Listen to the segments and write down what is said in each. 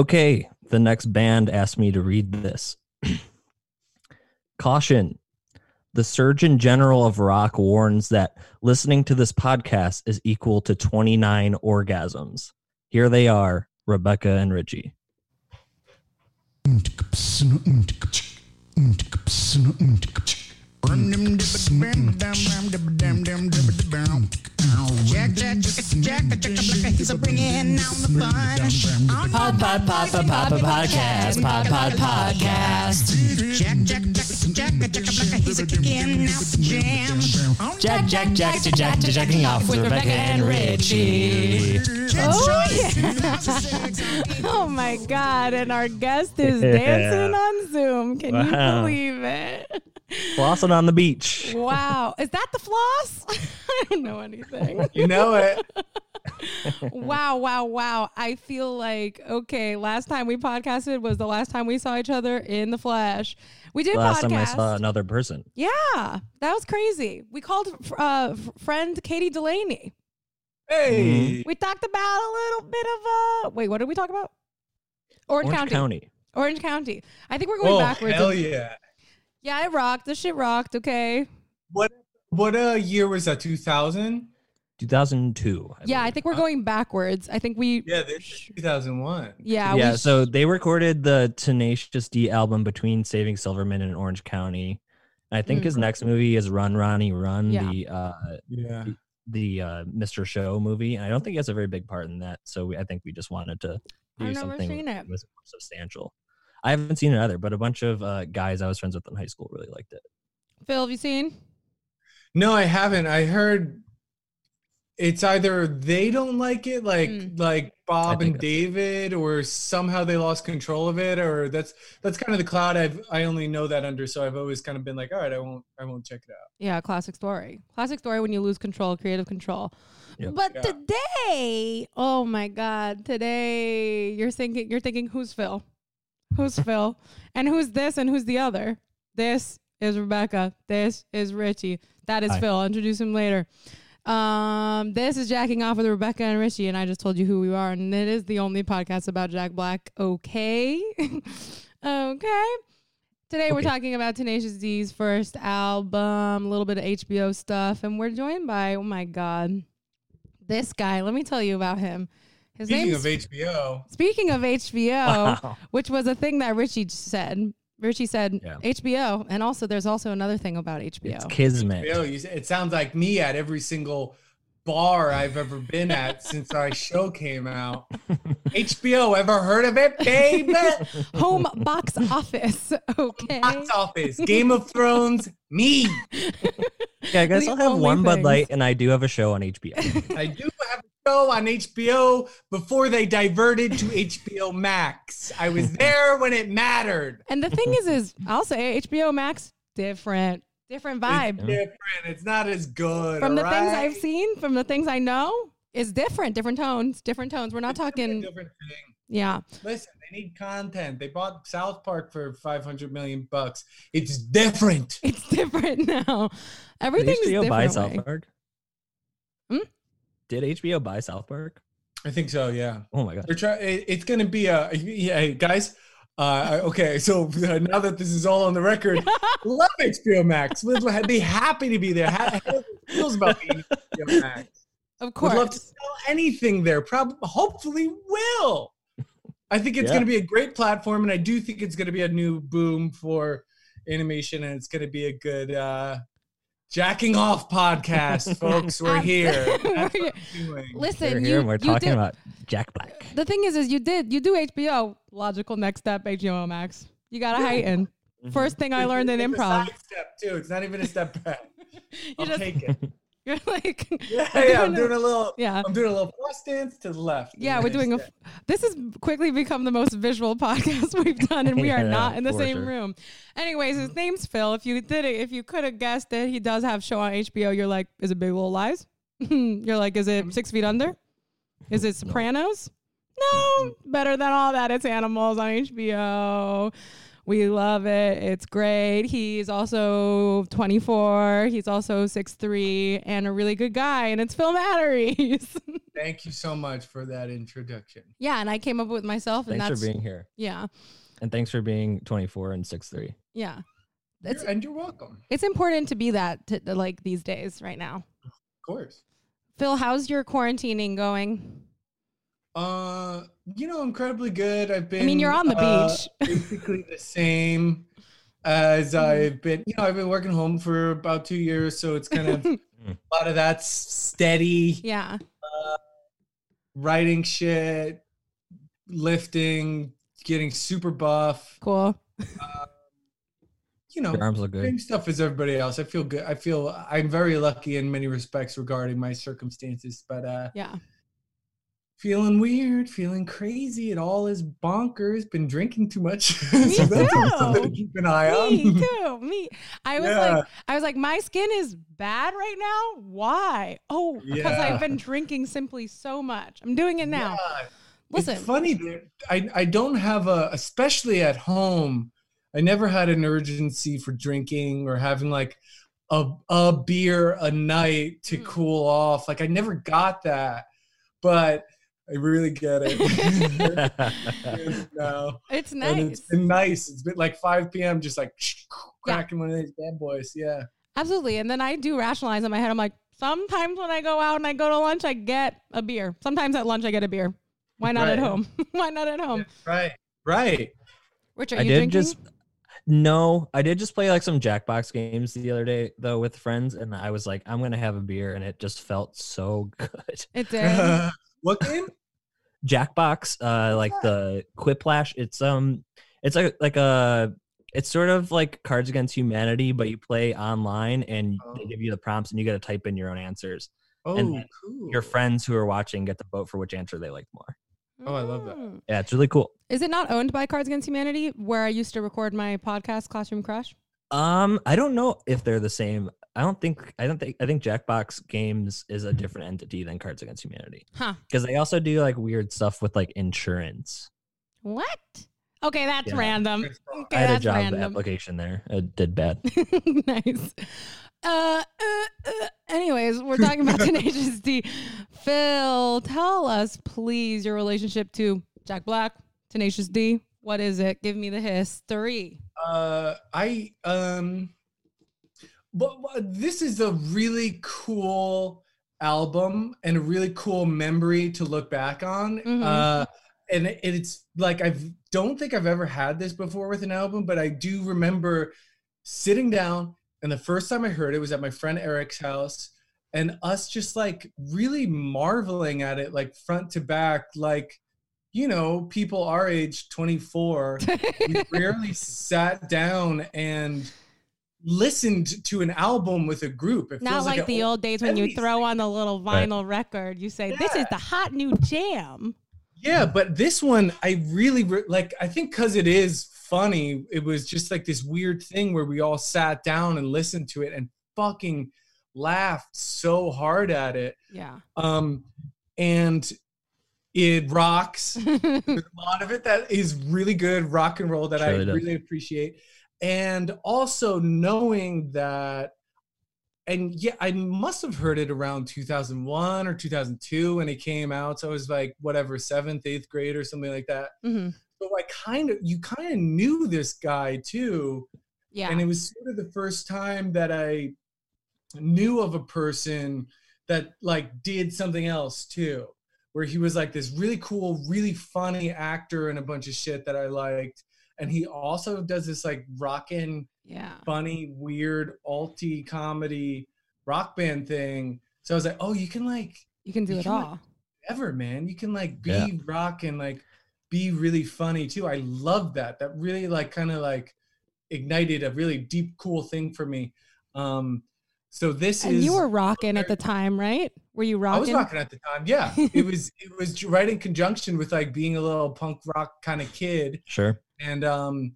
Okay, the next band asked me to read this. Caution. The Surgeon General of Rock warns that listening to this podcast is equal to 29 orgasms. Here they are, Rebecca and Richie. Jack, Jack, Jack, Jack, Jack, he's a bringing down the fun. Pod, pod, pod, pod, pod, pod, podcast. Pod, pod, podcast. Jack, Jack, Jack, Jack, Jack, he's a kicking out the jam. Jack, Jack, Jack, Jack, Jack, jacking off with Rebecca and Richie. Oh, yeah. oh my God. And our guest is dancing on Zoom. Can Wow. you believe it? Flossing on the beach. Wow. Is that the floss? I don't know anything. You know it. wow, wow, wow. I feel like, okay, last time we podcasted was the last time we saw each other in the flesh. We did Last podcast. time I saw another person. yeah, that was crazy. We called uh, friend Katie Delaney. Hey. We talked about a little bit of uh wait, what did we talk about? Orange, Orange County. County. Orange County. I think we're going Oh, backwards. hell yeah. Yeah, it rocked. This shit rocked. Okay. What what uh year was that? 2000? 2002. I Yeah, I think we're going backwards. I think we. Yeah, this is 2001. Yeah. yeah, we so they recorded the Tenacious D album between Saving Silverman and Orange County. I think his next movie is Run Ronnie Run, Yeah. the uh Yeah. The uh Mr. Show movie. And I don't think he has a very big part in that. So we, I think we just wanted to do I've never something seen it. that was more substantial. I haven't seen it either, but a bunch of uh, guys I was friends with in high school really liked it. Phil, have you seen? No, I haven't. I heard it's either they don't like it, like Mm. like Bob and. David, or somehow they lost control of it, or that's that's kind of the cloud I've I only know that under. So I've always kind of been like, all right, I won't I won't check it out. Yeah, classic story. Classic story when you lose control, creative control. Yep. But Yeah. today, oh my God, today you're thinking you're thinking who's Phil? Who's Phil? And who's this and who's the other? This is Rebecca. This is Richie. That is Hi. Phil. I'll introduce him later. Um, this is Jacking Off with Rebecca and Richie, and I just told you who we are, and it is the only podcast about Jack Black. Okay. okay. Today we're talking about Tenacious D's first album, a little bit of HBO stuff, and we're joined by, oh my God, this guy. Let me tell you about him. His Speaking of HBO, Speaking of HBO, Wow. which was a thing that Richie said. Richie said Yeah. HBO, and also there's also another thing about HBO. It's Kismet. HBO, you, it sounds like me at every single bar I've ever been at since our show came out. HBO, ever heard of it, baby? Home box office. Okay. Box office, Game of Thrones, me. Yeah, I guess The I'll have only one Bud. Light, and I do have a show on HBO. I do have a show on HBO before they diverted to HBO Max. I was there when it mattered. And the thing is, is I'll say HBO Max different, different vibe It's different. It's not as good. from the all things? I've seen, from the things I know. Is different, different tones, different tones. We're not It's gonna be a talking, different thing. yeah. Listen, they need content. They bought South Park for 500 million bucks. It's different. It's different now. Did Everything's HBO buy different. South. Park? Hmm? Did HBO buy South Park? I think so. Yeah. Oh my god. They're trying. It's going to be a. Yeah, guys. Uh, okay, so now that this is all on the record, love HBO Max. Would be happy to be there. How, how it feels about being HBO Max. Of course, Would course. love to sell anything there. Probably, hopefully, will. I think it's Yeah. going to be a great platform, and I do think it's going to be a new boom for animation, and it's going to be a good uh, jacking off podcast, folks. We're here. That's what I'm doing. Listen, We're you, and we're you talking did, about Jack Black. the thing is, is you did you do HBO. Logical next step, HBO Max. You gotta heighten. Mm-hmm. First thing I learned in It's a improv. side step too. It's not even a step back. I'll just- take it. You're like, Yeah, we're yeah. I'm doing doing a little. yeah. I'm doing a little cross dance to the left. Yeah, we're then doing a. This has quickly become the most visual podcast we've done, and we are not in the same sure. room. Anyways, his name's Phil. If you did it, if you could have guessed that he does have show on HBO, you're like, is it Big Little Lies? you're like, is it Six Feet Under? Is it Sopranos? No, better than all that. It's Animals on HBO. We love it. It's great. He's also 24. He's also 6'3 and a really good guy. And it's Phil Matarese. Thank you so much for that introduction. yeah. And I came up with myself. And Thanks that's, for being here. yeah. And thanks for being 24 and 6'3. Yeah. You're- and you're welcome. it's important to be that to, like these days right now. Of course. Phil, how's your quarantining going? Uh, you know, incredibly good. I've been. I mean, you're on the uh, beach. basically the same as Mm-hmm. I've been. You know, I've been working home for about two years, so it's kind of a lot of that's steady Yeah. writing shit, lifting, getting super buff. Cool. You know, Your arms look good. same stuff as everybody else. I feel good. I feel I'm very lucky in many respects regarding my circumstances, but uh Yeah. Feeling weird, feeling crazy. It all is bonkers. Been drinking too much. Me so that's too. something to keep an eye Me on. Me too. Me. I was Yeah. like, I was like, my skin is bad right now. Why? Oh, because Yeah. I've been drinking simply so much. I'm doing it now. Yeah. Listen. It's funny that I, I don't have a, especially at home, I never had an urgency for drinking or having like a, a beer a night to Mm. cool off. Like I never got that, but I really get it. now. It's And nice. it's been nice. It's been like 5 p.m. just like Yeah. cracking one of these bad boys. Yeah. Absolutely. And then I do rationalize in my head. I'm like, sometimes when I go out and I go to lunch, I get a beer. Sometimes at lunch, I get a beer. Why not at home? Why not at home? Right. Right. Rich, are I you did drinking? just no, I did just play like some Jackbox games the other day though with friends, and I was like, I'm gonna have a beer, and it just felt so good. it did. what game? Jackbox, uh, like the Quiplash. It's um, it's like like a, it's sort of like Cards Against Humanity, but you play online, and they Oh. give you the prompts, and you got to type in your own answers. Oh, then cool. Your friends who are watching get to vote for which answer they like more. Oh, I love that. Mm. Yeah, it's really cool. Is it not owned by Cards Against Humanity, where I used to record my podcast, Classroom Crush? Um, I don't know if they're the same. I don't think I don't think I think Jackbox Games is a different entity than Cards Against Humanity Huh. because they also do like weird stuff with like insurance. What? Okay, that's Yeah. random. Okay, I had a job random. application there. It did bad. nice. Uh, uh, uh, anyways, we're talking about Tenacious D. Phil, tell us, please, your relationship to Jack Black, Tenacious D. What is it? Give me the history. Uh, I um, but, but this is a really cool album and a really cool memory to look back on. Mhm. Uh, and it- it's like I don't think I've ever had this before with an album, but I do remember sitting down and the first time I heard it was at my friend Eric's house, and us just like really marveling at it, like front to back, like you know, people our age, 24, we rarely sat down and listened to an album with a group. It Not feels like, an the old days when you 70s throw on the little Right. vinyl record. You say, This is the hot new jam. Yeah, but this one I really re- like. I think because it is funny, it was just like this weird thing where we all sat down and listened to it and fucking laughed so hard at it. Yeah. Um, and it rocks. There's a lot of it that is really good rock and roll that I Surely does. really appreciate. And also knowing that, and yeah, I must have heard it around 2001 or 2002 when it came out. So I was like, whatever, seventh, eighth grade or something like that. Mhm. So I kind of, you kind of knew this guy too. Yeah. And it was sort of the first time that I knew of a person that like did something else too, where he was like this really cool, really funny actor and a bunch of shit that I liked. And he also does this like rockin', yeah. funny, weird, alti comedy rock band thing. So I was like, oh, you can like You can do you it can, like, all. ever, man. You can like be Yeah. rock and like be really funny too. I love that. That really like kind of like ignited a really deep, cool thing for me. Um, so this And is you were rocking at the time, right? Were you rocking? I was rocking? rocking at the time. Yeah, it was it was right in conjunction with like being a little punk rock kind of kid, Sure. and um,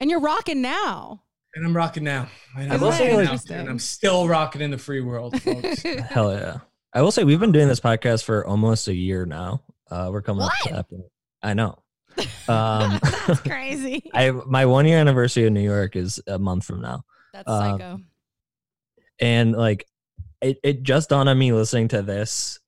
And you're rocking now. and I'm rocking now. And I I'm will rocking say, now, and I'm still rocking in the free world, folks. Hell yeah. I will say we've been doing this podcast for almost a year now. Uh, we're coming up to What? that. point. I know. Um, That's crazy. I my one year anniversary in New York is a month from now, That's um, psycho. And like it, it just dawned on me listening to this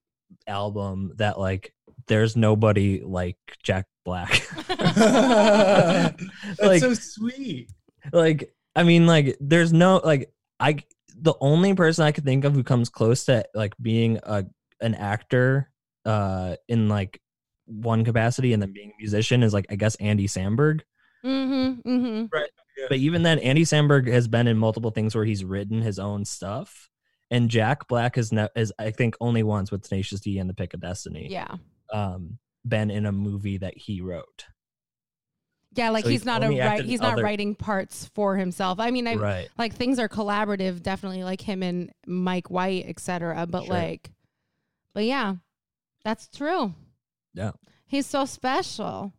album that like there's nobody like Jack Black. That's Like- so sweet. like I mean like there's no like I the only person I could think of who comes close to like being a an actor uh in like one capacity and then being a musician is like I guess Andy Samberg. Mm-hmm. Mm-hmm. But even then Andy Samberg has been in multiple things where he's written his own stuff. And Jack Black has ne- is I think only once with Tenacious D and the Pick of Destiny Yeah. um been in a movie that he wrote. Yeah, like So he's, he's not a right acted in he's not other- writing parts for himself. I mean, I right. like things are collaborative, definitely like him and Mike White, etc. But Sure. like but yeah, that's true. Yeah. He's so special.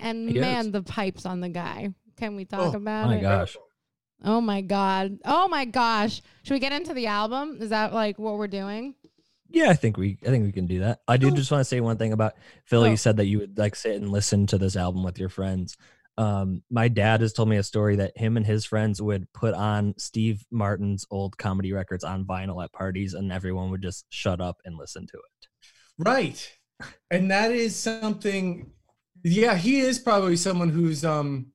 And He man, is. the pipes on the guy. Can we talk Oh, about Oh my it? gosh. Oh my god. Oh my gosh. Should we get into the album? Is that like what we're doing? Yeah, I think we I think we can do that. I do just want to say one thing about Phil. Oh. You said that you would like sit and listen to this album with your friends. Um, my dad has told me a story that him and his friends would put on Steve Martin's old comedy records on vinyl at parties, and everyone would just shut up and listen to it. Right. And that is something yeah, he is probably someone who's um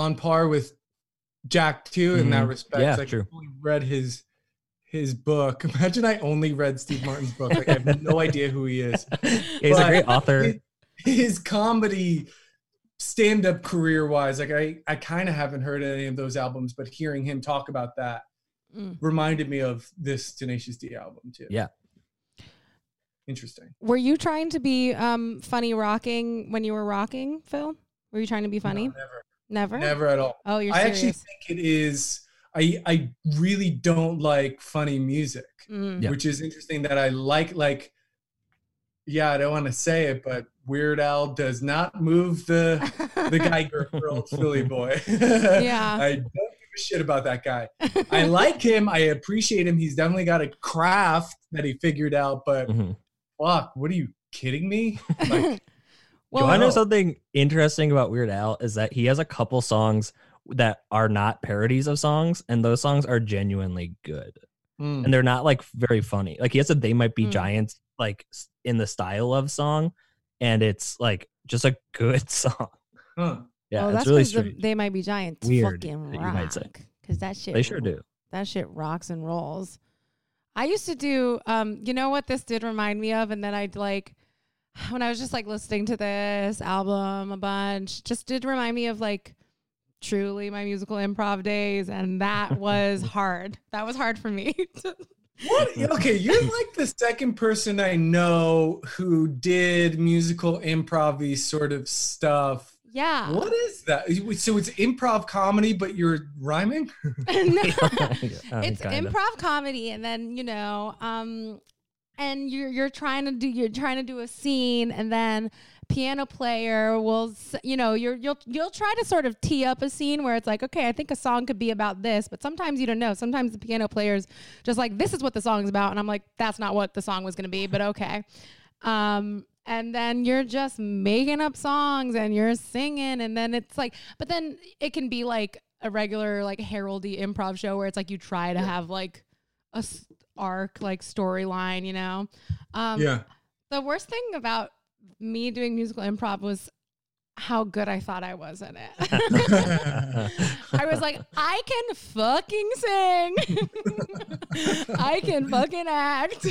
on par with Jack too in that Mhm. respect. Yeah, like true. I only read his his book. Imagine I only read Steve Martin's book. Like I have no idea who he is. He's a great author. his- His comedy stand-up career wise, like I, I kind of haven't heard any of those albums, but hearing him talk about that Mm. reminded me of this Tenacious D album too. Yeah. Interesting. Were you trying to be um funny rocking when you were rocking, Phil? Were you trying to be funny? No, never. Never? Never at all. Oh, you're I serious. actually think it is. I I really don't like funny music, Mm. Yeah. which is interesting. That I like like. Yeah, I don't want to say it, but Weird Al does not move the the Geiger for old Philly boy. Yeah. I don't give a shit about that guy. I like him. I appreciate him. He's definitely got a craft that he figured out. But Mhm. fuck, what are you kidding me? Like, Do you well, want to know something interesting about Weird Al? Is that he has a couple songs that are not parodies of songs, and those songs are genuinely good. mm, and they're not like very funny. Like he has a "They Might Be Mm. Giants" like in the style of song, and it's like just a good song. huh. Yeah, oh, it's that's really 'cause the- strange. they might be giants. Weird, fucking that you rock. might say. Because that shit. They sure do. That shit rocks and rolls. I used to do. Um, you know what this did remind me of, and then I'd like when I was just like listening to this album a bunch. Just did remind me of like truly my musical improv days, and that was hard. That was hard for me. What? Okay, you're like the second person I know who did musical improv sort of stuff. yeah. What is that? So it's improv comedy, but you're rhyming? No. It's improv comedy and then you know um and you're you're trying to do you're trying to do a scene and then piano player will you know you're you'll you'll try to sort of tee up a scene where it's like okay I think a song could be about this but sometimes you don't know. Sometimes the piano player's just like this is what the song's about and I'm like that's not what the song was going to be but okay. Um and then you're just making up songs and you're singing and then it's like but then it can be like a regular like heraldy improv show where it's like you try to have like a arc like storyline you know um yeah. the worst thing about me doing musical improv was how good I thought I was in it. I was like, I can fucking sing. I can fucking act.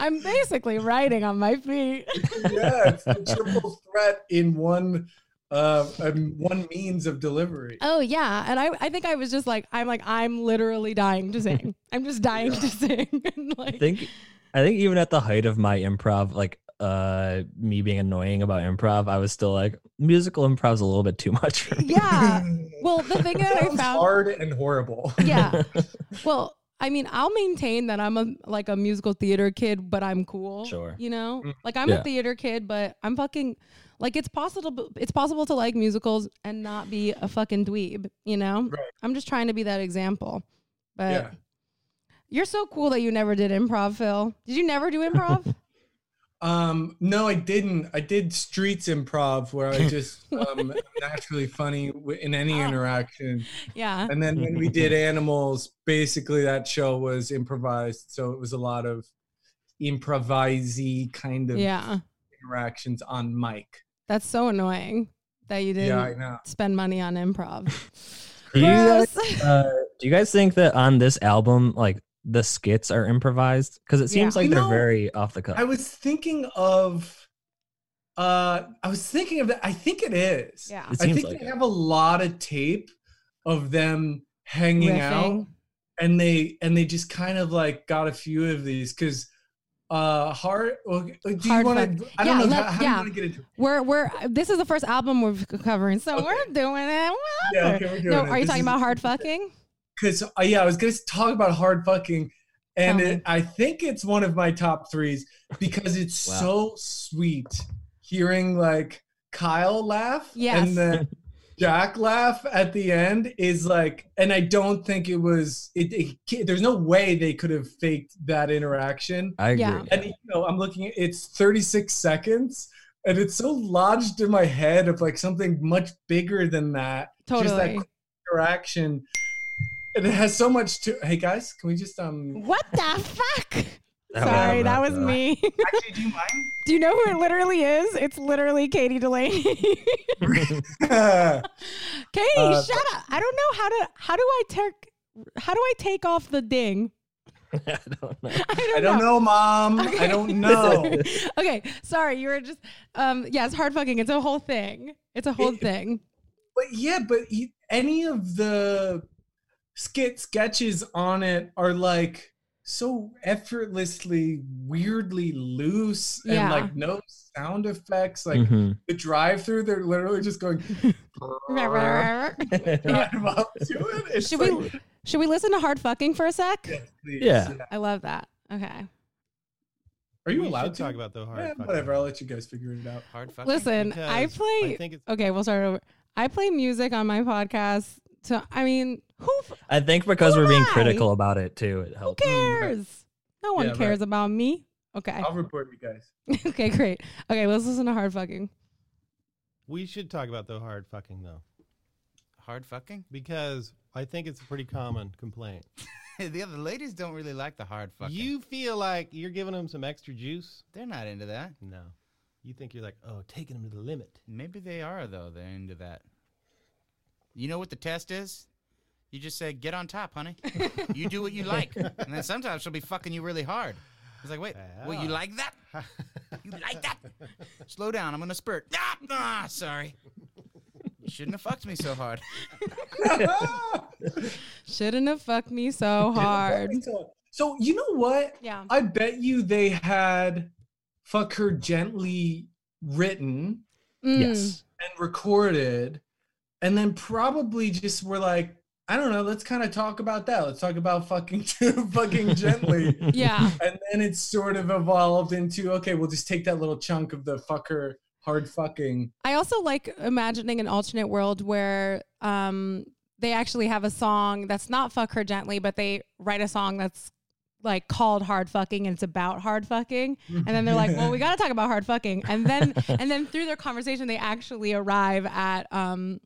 I'm basically writing on my feet. yeah, it's the triple threat in one uh um, one means of delivery. Oh yeah, and I, I think I was just like I'm like I'm literally dying to sing. I'm just dying to sing. and like I think I think even at the height of my improv, like uh me being annoying about improv, I was still like musical improv's a little bit too much for me. yeah. Well, the thing that I Sounds found hard and horrible. yeah. Well, I mean, I'll maintain that I'm a like a musical theater kid, but I'm cool. Sure. You know, mm. like I'm Yeah. a theater kid, but I'm fucking like it's possible. It's possible to like musicals and not be a fucking dweeb. You know, Right. I'm just trying to be that example. But Yeah. you're so cool that you never did improv, Phil. Did you never do improv? Um, no, I didn't. I did streets improv where I just um naturally funny in any Oh. interaction. Yeah. And then when we did animals, basically that show was improvised. So it was a lot of improvisy kind of Yeah. interactions on mic. That's so annoying that you didn't Yeah, I know. spend money on improv. Do you, guys, uh, do you guys think that on this album, like the skits are improvised? Because it seems Yeah. like You they're know, very off the cuff. I was thinking of uh I was thinking of that. I think it is. Yeah. It I seems think like they it. have a lot of tape of them hanging out and they and they just kind of like got a few of these because uh hard well, do you Hard want to i don't Yeah, know let- how, how do you want to get into it We're we're this is the first album we're covering, so Okay. we're doing it. yeah whatever. okay we're doing no, it. are you This talking is- about hard fucking? Because uh, yeah i was gonna talk about hard fucking and it, i think it's one of my top threes because it's Wow. so sweet hearing like kyle laugh Yes. and then jack laugh at the end is like and i don't think it was it, it there's no way they could have faked that interaction I agree. Yeah. and you know i'm looking at it's 36 seconds and it's so lodged in my head of like something much bigger than that just that Totally. interaction and it has so much to hey guys can we just um What the fuck? That Sorry, that that was was- me. actually do you mind Do you know who it literally is? It's literally Katie Delaney. Katie, Uh, shut up. I don't know how to how do I take how do I take off the ding? I don't know. I don't, i don't know mom i don't know okay, sorry, you were just um yeah, it's hard fucking. It's a whole thing. It's a whole It- thing. but yeah but he, any of the skit sketches on it are like so effortlessly weirdly loose and Yeah. like no sound effects like Mhm. the drive through they're literally just going drive up to it. It's Should like, we should we listen to hard fucking for a sec? Yes, please. Yeah. I love that. Okay. Are you We allowed to talk about the hard Yeah, fucking. whatever. I'll let you guys figure it out. Hard fucking. Listen, I play I think it's Okay, we'll start over. I play music on my podcast. So I mean, who f- I think because Who we're being I? critical about it too, it helps. who cares? No one Yeah, right. cares about me. Okay. I'll report you guys. okay, great. Okay, let's listen to hard fucking. we should talk about the hard fucking though, hard fucking. because I think it's a pretty common complaint. the other ladies don't really like the hard fucking. You feel like you're giving them some extra juice. They're not into that. No, you think you're like, oh, taking them to the limit. Maybe they are though. They're into that. You know what the test is? You just say, "Get on top, honey." you do what you like, and then sometimes she'll be fucking you really hard. It's like, wait, well, you like that? You like that? Slow down. I'm gonna spurt. Ah, ah sorry. You shouldn't have fucked me so hard. Shouldn't have fucked me so hard. So you know what? Yeah. I bet you they had "fuck her gently" written Mm. Yes. and recorded, and then probably just were like, I don't know. Let's kind of talk about that. Let's talk about fucking fucking gently. Yeah. and then it's sort of evolved into okay, we'll just take that little chunk of the fucker hard fucking. I also like imagining an alternate world where um they actually have a song that's not fuck her gently, but they write a song that's like called hard fucking and it's about hard fucking. And then they're like, well, we got to talk about hard fucking. And then and then through their conversation they actually arrive at um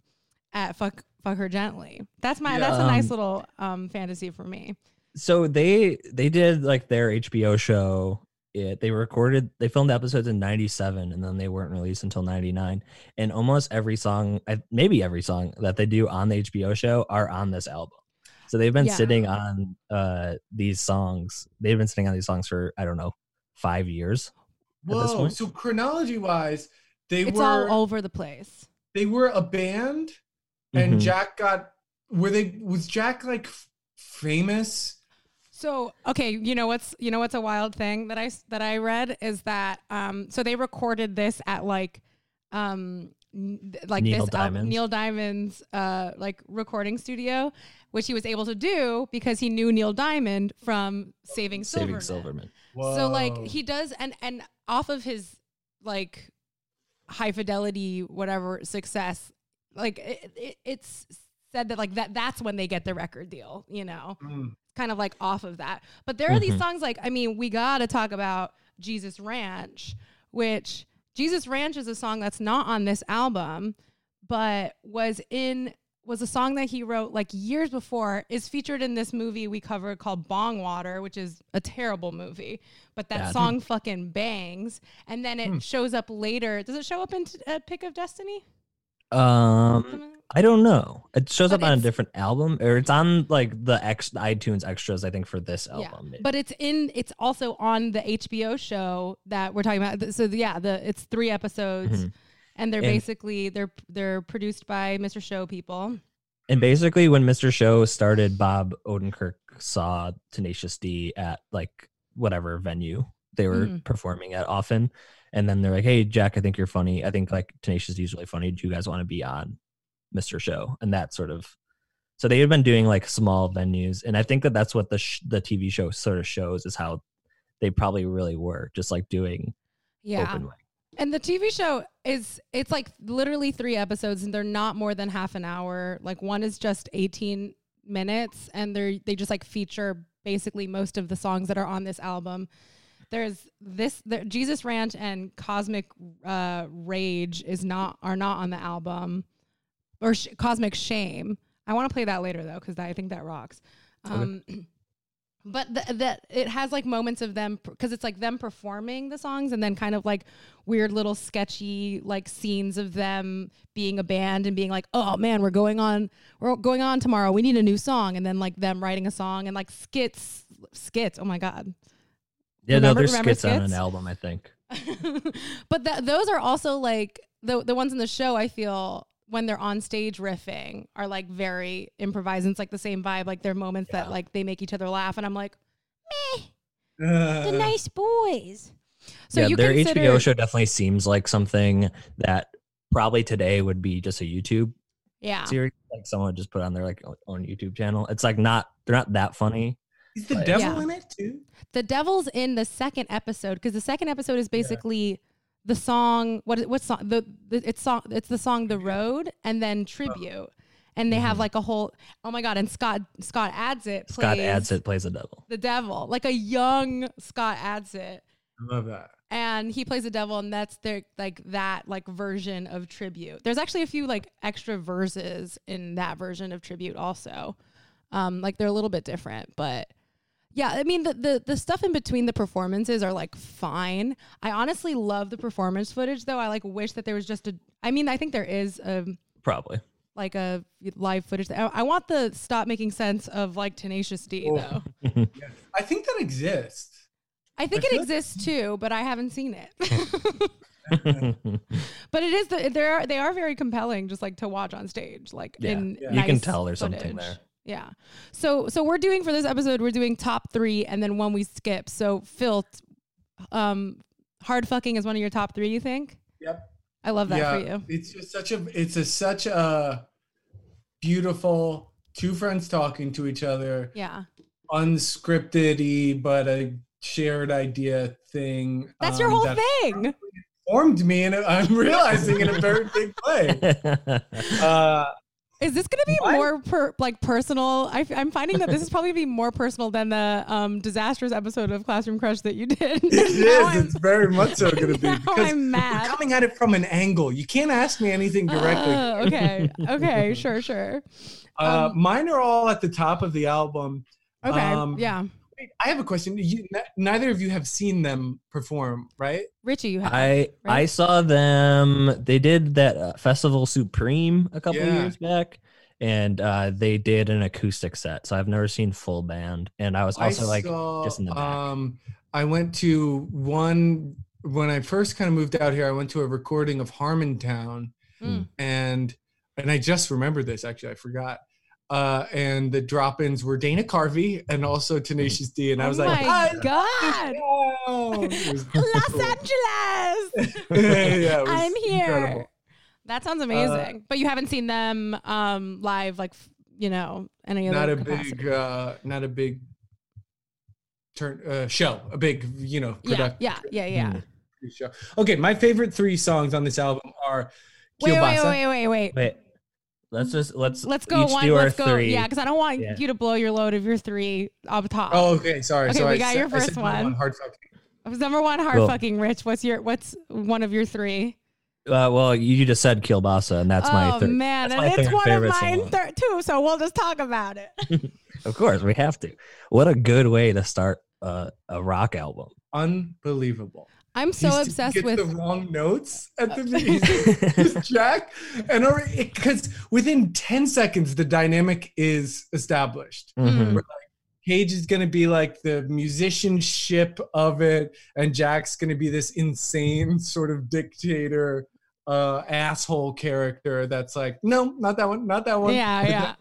at fuck fuck her gently. That's my Yeah. that's a nice Um, little um fantasy for me. so they they did like their HBO show. It they recorded they filmed the episodes in '97 and then they weren't released until '99. And almost every song, maybe every song that they do on the HBO show are on this album. So they've been Yeah. sitting on uh these songs. They've been sitting on these songs for I don't know five years. Whoa! So chronology wise, they It's were all over the place. they were a band, and Mhm. Jack got were they was Jack like f- famous? So okay, you know what's you know what's a wild thing that I that I read is that um so they recorded this at like um like Neil this album- Diamond's. Neil Diamond's uh like recording studio, which he was able to do because he knew Neil Diamond from Saving Silverman. Saving Silverman. Silverman. So like he does and and off of his like high fidelity whatever success, like it, it, it's said that like that that's when they get the record deal, you know Mm. kind of like off of that. But there are these Mhm. songs like I mean, we got to talk about Jesus Ranch, which Jesus Ranch is a song that's not on this album, but was in was a song that he wrote like years before is featured in this movie we covered called Bongwater, which is a terrible movie, but that Bad. song fucking bangs. And then it Hmm. shows up later. Does it show up in t- uh, Pick of Destiny? Um, I don't know. It shows But up on a it's- different album, or it's on like the X iTunes extras. I think for this album. but it's in. It's also on the HBO show that we're talking about. So yeah, the it's three episodes, Mhm. and they're And- basically they're they're produced by Mr. Show people. And basically, when Mr. Show started, Bob Odenkirk saw Tenacious D at like whatever venue they were Mhm. performing at often. And then they're like, hey, Jack, I think you're funny. I think like Tenacious D is really funny. Do you guys want to be on Mr. Show? And that sort of. So they had been doing like small venues. And I think that that's what the, sh- the TV show sort of shows is how they probably really were just like doing Yeah, and the TV show is it's like literally three episodes, and they're not more than half an hour. Like one is just eighteen minutes, and they're they just like feature basically most of the songs that are on this album. There's this there, Jesus Ranch and Cosmic uh, Rage is not are not on the album, or sh- Cosmic Shame. I want to play that later though because I think that rocks. Um, but th- that it has like moments of them because it's like them performing the songs and then kind of like weird little sketchy like scenes of them being a band and being like oh man we're going on we're going on tomorrow. We need a new song. And then like them writing a song and like skits skits oh my god Yeah, Remember- no, there's remember skits, on an album, I think. but th- those are also like the the ones in the show. I feel when they're on stage riffing are like very improvised. And it's like the same vibe. Like there are moments that like they make each other laugh, and I'm like, Uh, the nice boys. So yeah, you their consider HBO show definitely seems like something that probably today would be just a YouTube yeah. series. Like someone would just put on their like own- own YouTube channel. It's like not they're not that funny. Is the Yeah. devil Yeah. in it too? The devil's in the second episode because the second episode is basically the song. What what song? The, the it's song. It's the song "The Road" and then tribute. And they have Mhm. like a whole. Oh my god! And Scott Scott Adsit. Scott plays Adsit plays the devil. the devil, like a young Scott Adsit. I love that. and he plays the devil and that's their like that like version of tribute there's actually a few like extra verses in that version of tribute also um like they're a little bit different but yeah i mean the, the the stuff in between the performances are like fine i honestly love the performance footage though i like wish that there was just a i mean i think there is a Probably. like a live footage I, I want the stop making sense of like tenacious d Oh. though I think that exists. i think I it feel- exists too but i haven't seen it But it is the they are they are very compelling just like to watch on stage like Yeah. in Yeah. You can tell there's something footage. there. Yeah. So so we're doing for this episode we're doing top 3 and then one we skip. So Phil um hard fucking is one of your top 3 you think? Yep. I love that for you. It's just such a it's a such a beautiful two friends talking to each other, Yeah. unscripted but a shared idea thing. That's your um, whole that thing. Formed me, and I'm realizing in a very big way. Uh, Is this going to be What? more per, like personal? I, am finding that this is probably going to be more personal than the um, disastrous episode of Classroom Crush that you did. it is. I'm- It's very much so going to be because I'm mad. we're coming at it from an angle. You can't ask me anything directly. Oh, okay. Okay. Sure. Sure. Uh, um, mine are all at the top of the album. Okay. Um, yeah. Wait, I have a question. You, n- neither of you have seen them perform, right? Richie, you have. I I saw them. They did that uh, festival Supreme a couple Yeah. years back, and uh, they did an acoustic set. So I've never seen full band, and I was also I like, saw, just in the back. Um, I went to one when I first kind of moved out here. I went to a recording of Harmontown, Mm. and and I just remembered this. Actually, I forgot. Uh, and the drop-ins were Dana Carvey and also Tenacious D, and I oh was my like, "I God. know." Los cool. Angeles. Yeah, it was I'm here. incredible. Uh, That sounds amazing. but you haven't seen them um, live, like, you know, any other Not a capacity. big, uh, not a big turn uh, show. A big, you know, yeah, production. yeah, yeah, yeah. Hmm. show. Okay, my favorite three songs on this album are Wait, wait, wait, wait, wait. wait, let's just let's Let's go each one. do Let's go. three. Yeah, because I don't want Yeah. you to blow your load of your three up top. Oh, okay. Sorry. Okay, so we I got said- your first number one. Hard fucking. Number one, hard Cool. fucking rich. What's your what's one of your three? Uh, well, you just said Kielbasa, and that's my oh third. man, that's and my it's one of favorite mine song. thir- too. So we'll just talk about it. Of course, we have to. What a good way to start uh, a rock album. Unbelievable. I'm so He's- obsessed with. the wrong notes at the beginning. Jack, and because within ten seconds the dynamic is established. Mhm. Like, Cage is going to be like the musicianship of it, and Jack's going to be this insane sort of dictator, uh, asshole character that's like, no, not that one, not that one. yeah, But yeah.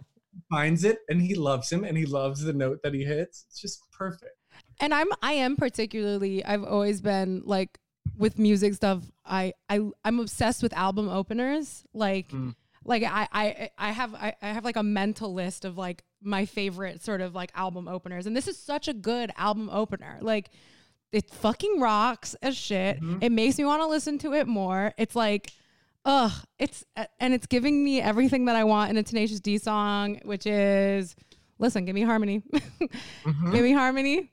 finds it, and he loves him, and he loves the note that he hits. It's just perfect. And i'm i am particularly i've always been like with music stuff i i i'm obsessed with album openers. Like Mm. like I, I i have I, I have like a mental list of like my favorite sort of like album openers. And this is such a good album opener. Like it fucking rocks as shit. Mhm. it makes me want to listen to it more. It's like ugh it's and it's giving me everything that i want in a tenacious d song which is listen give me harmony. Mhm. give me harmony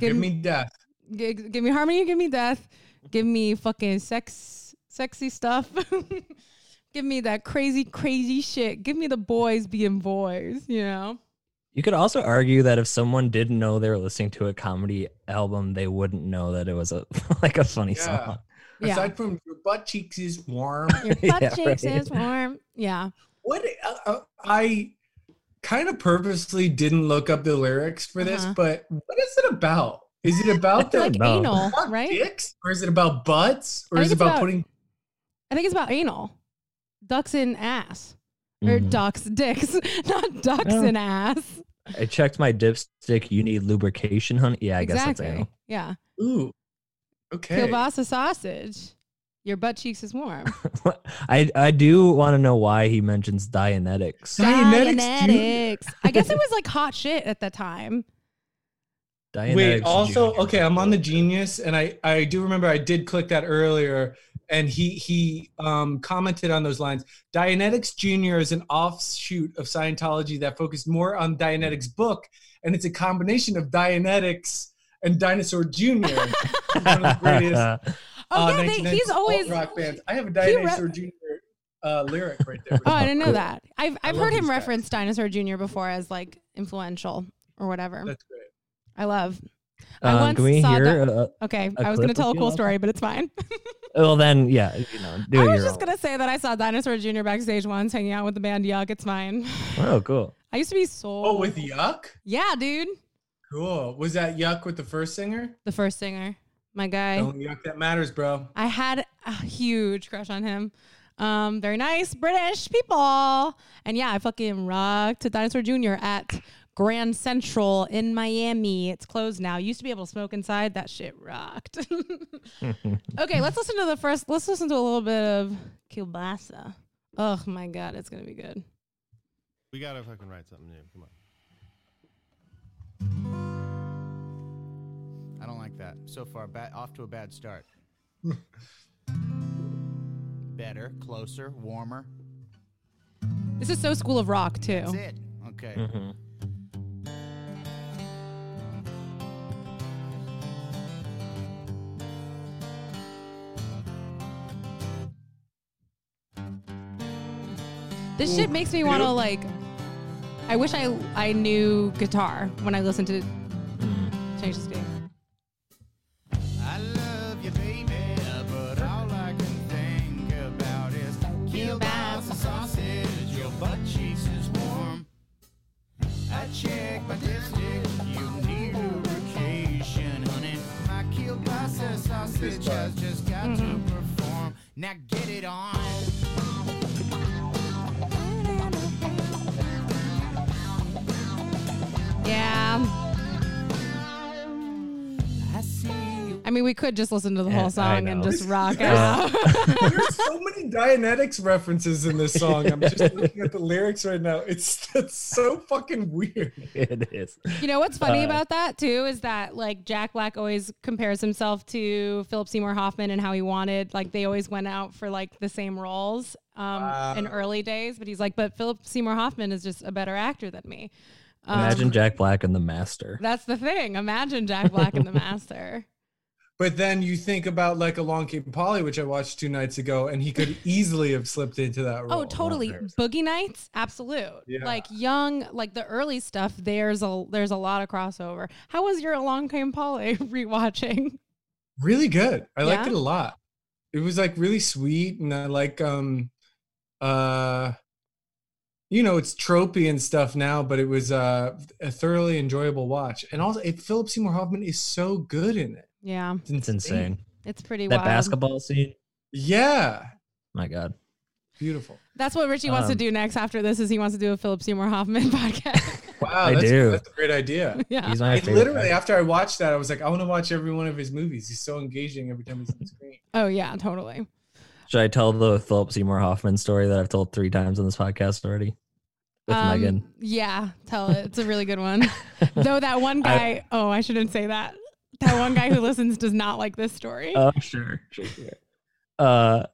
Give give me death. G- give me harmony, give me death, give me fucking sex, sexy stuff. give me that crazy, crazy shit. Give me the boys being boys, you know? You could also argue that if someone didn't know they were listening to a comedy album, they wouldn't know that it was a like a funny Yeah. song. Yeah. Aside from your butt cheeks is warm. Your butt Yeah, cheeks right. is warm. Yeah. what uh, uh, I kind of purposely didn't look up the lyrics for this, Uh-huh. but what is it about? Is it about the Like know. anal, right? dicks, or is it about butts, or is it about, about- putting? I think it's about anal. Ducks in ass. Or Mhm. ducks, dicks, not ducks Oh. in ass. I checked my dipstick. You need lubrication, honey. Yeah, I guess that's anal. Yeah. Ooh, okay. Kielbasa sausage. Your butt cheeks is warm. I I do want to know why he mentions Dianetics. Dianetics, Dianetics. I guess it was like hot shit at the time. Dianetics Wait, also, Junior. okay, I'm on the Genius, and I I do remember I did click that earlier, and he he um commented on those lines. Dianetics Junior is an offshoot of Scientology that focused more on Dianetics' book, and it's a combination of Dianetics and Dinosaur Junior. one of the greatest Oh uh, yeah, they, he's always. rock bands. I have a he re- Dinosaur Junior uh, lyric right there. Oh, I didn't know Cool. that. I've I've heard him these guys. reference Dinosaur Jr. before as like influential or whatever. That's great. I love. I Um, once can we saw hear? Okay, a I was gonna tell a cool story, but it's fine. well, then, yeah, you know, do I was just gonna say that I saw Dinosaur Jr. backstage once, hanging out with the band Yuck. It's fine. Oh, cool. I used to be so. Oh, with Yuck. Yeah, dude. Cool. Was that Yuck with the first singer? The first singer, my guy. Only Yuck that matters, bro. I had a huge crush on him. Um, very nice British people. And yeah, I fucking rocked to Dinosaur Jr. at Grand Central in Miami. It's closed now. Used to be able to smoke inside. That shit rocked. okay, let's listen to the first. Let's listen to a little bit of Kielbasa. Oh my god, it's gonna be good. We gotta fucking write something new. Come on. I don't like that. So far, bad, off to a bad start. Better, closer, warmer. This is so School of Rock too. That's it. Okay. Mhm. This shit makes me want to like. I wish I I knew guitar when I listened to Mm. Change the State. Could just listen to the whole song and just rock Yeah. out. There's so many Dianetics references in this song. I'm just looking at the lyrics right now. It's that's so fucking weird. It is. you know what's funny Uh, about that too is that like Jack Black always compares himself to Philip Seymour Hoffman and how he wanted like they always went out for like the same roles um, in early days. But he's like, but Philip Seymour Hoffman is just a better actor than me. Um, Imagine Jack Black and the Master. that's the thing. Imagine Jack Black and the Master. But then you think about like Along Came Polly, which I watched two nights ago, and he could easily have slipped into that role. Oh, totally. Boogie Nights, absolute. Yeah. Like young, like the early stuff. There's a there's a lot of crossover. How was your Along Came Polly rewatching? Really good. I liked it a lot. It was like really sweet, and I like um, uh, you know, it's tropey and stuff now, but it was uh a thoroughly enjoyable watch. And also, it, Philip Seymour Hoffman is so good in it. Yeah, It's insane. it's pretty That wild. basketball scene. Yeah, My God. beautiful. That's what Richie wants to Um, do next. After this, is he wants to do a Philip Seymour Hoffman podcast. Wow, I that's, do. That's a great idea. yeah, He's my I favorite. literally, actor. after I watched that, I was like, I want to watch every one of his movies. He's so engaging every time he's on the screen. Oh yeah, totally. Should I tell the Philip Seymour Hoffman story that I've told three times on this podcast already? With Um, Megan. Yeah, tell it. It's a really good one. Though that one guy, oh, I shouldn't say that. That one guy who listens does not like this story. Oh, sure, sure, sure. Uh,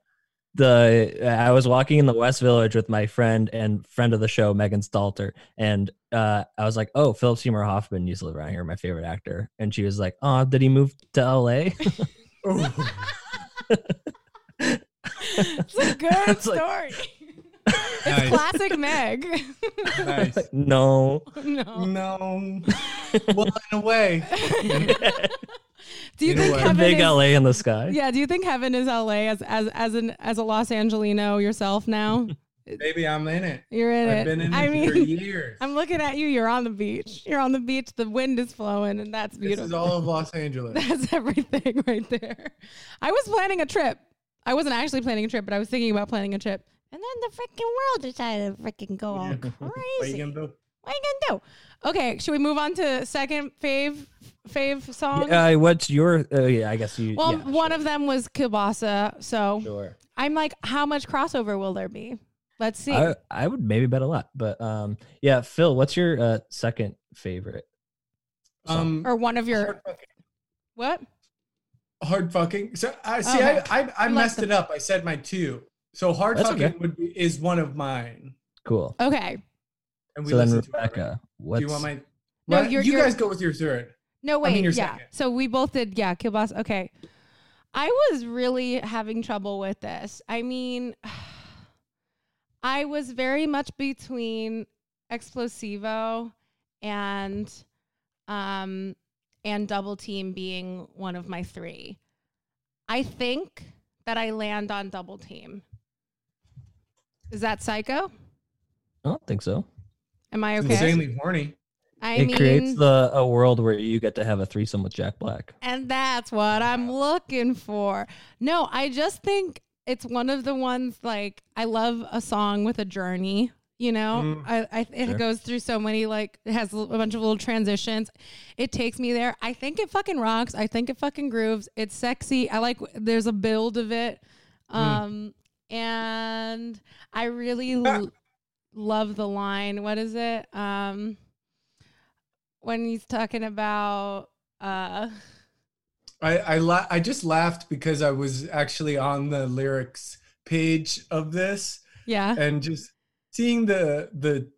the I was walking in the West Village with my friend and friend of the show, Megan Stalter, and uh, I was like, "Oh, Philip Seymour Hoffman used to live around here, my favorite actor." And she was like, "Oh, did he move to L.A.?" Oh, It's a good It's like- story. It's Nice. classic Meg. nice. no. no. No. Well, in a way. Do you You know think what? heaven Big is, L.A. in the sky. Yeah, do you think heaven is LA as as as an as a Los Angelino yourself now? Maybe I'm in it. You're in it. I've been in it I for mean, years. I'm looking at you. You're on the beach. You're on the beach. The wind is flowing, and that's beautiful. this beautiful. is all of Los Angeles. That's everything right there. I was planning a trip. I wasn't actually planning a trip, but I was thinking about planning a trip. And then the freaking world decided to freaking go all What are crazy. you gonna do? What are you gonna do? Okay, should we move on to second fave fave song? Uh, what's your? Oh yeah, I guess you. well, yeah, one sure, of them was Kielbasa, so Sure. I'm like, how much crossover will there be? Let's see. I, I would maybe bet a lot, but um, yeah. Phil, what's your uh second favorite? song? Um, or one of your what? Hard fucking. So I see. Okay. I I, I like messed the- it up. I said my two. So hard That's fucking okay. would be is one of mine. cool. Okay. And we So then, to it Rebecca, already. what's Do you want my? No, Why- you're- you you're- guys go with your third. No, I wait. mean yeah. second. So we both did, yeah, Kielbasa. Okay. I was really having trouble with this. I mean, I was very much between Explosivo and um and Double Team being one of my three. I think that I land on Double Team. Is that psycho? I don't think so. Am I It's okay? Insanely horny. I it mean, creates the a world where you get to have a threesome with Jack Black. And that's what I'm looking for. No, I just think it's one of the ones like I love a song with a journey. You know, Mm. I, I it Sure. goes through so many like it has a bunch of little transitions. It takes me there. I think it fucking rocks. I think it fucking grooves. It's sexy. I like there's a build of it. Um and I really l- love the line. What is it? Um when he's talking about uh I I la- I just laughed because I was actually on the lyrics page of this yeah. and just seeing the the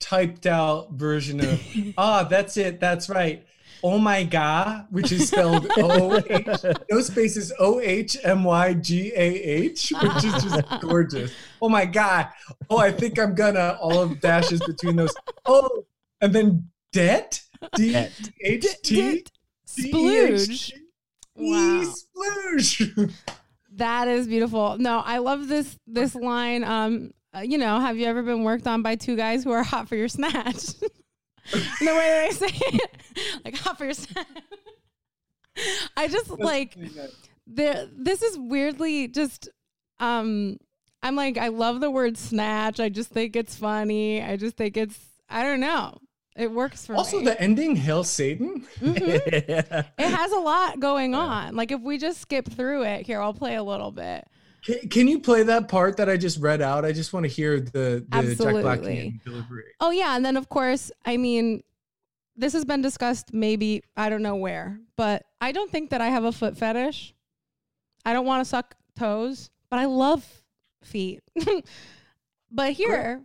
typed out version of ah that's it that's right oh my god which is spelled o h no spaces o h m y g a h which is just gorgeous oh my god oh I think I'm gonna all of dashes between those oh and then debt d h t Splooge. Wow. splooge That is beautiful. No, I love this this line. Um, uh, you know, have you ever been worked on by two guys who are hot for your snatch? the way they say it, like hot for your. I just like the this is weirdly just um I'm like I love the word snatch. I just think it's funny. I just think it's I don't know. It works for also me. the ending hail satan Mhm. yeah. It has a lot going on. Like if we just skip through it, here I'll play a little bit. Can, can you play that part that I just read out? I just want to hear the, the Jack Black delivery. Oh yeah, and then of course, I mean, this has been discussed maybe I don't know where, but I don't think that I have a foot fetish. I don't want to suck toes, but I love feet. but here,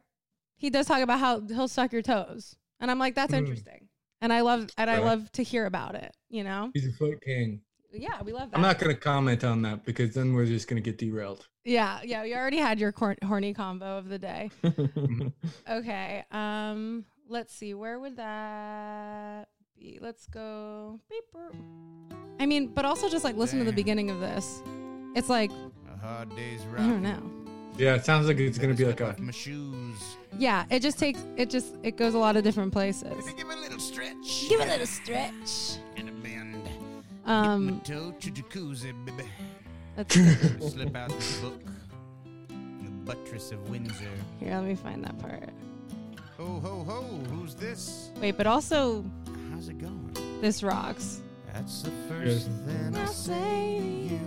he does talk about how he'll suck your toes, and I'm like, that's Mm. interesting, and I love and I love to hear about it. You know, He's a foot king. Yeah, we love that. I'm not gonna comment on that because then we're just gonna get derailed. yeah, yeah, we already had your cor- horny combo of the day. Okay. Um, let's see. Where would that be? Let's go. Beep, boop. I mean, but also just like listen to the beginning of this. It's like A hard day's I don't know. Yeah, it sounds like it's gonna be like a my shoes. Yeah, it just takes it just it goes a lot of different places. Give it a little stretch. Give it a little stretch. And a bend. Um, Dip my toe to jacuzzi, baby. let's Slip out this book. The buttress of Windsor. here. Let me find that part. Ho ho ho! Who's this? Wait, but also How's it going? this rocks. That's the first thing I say to you.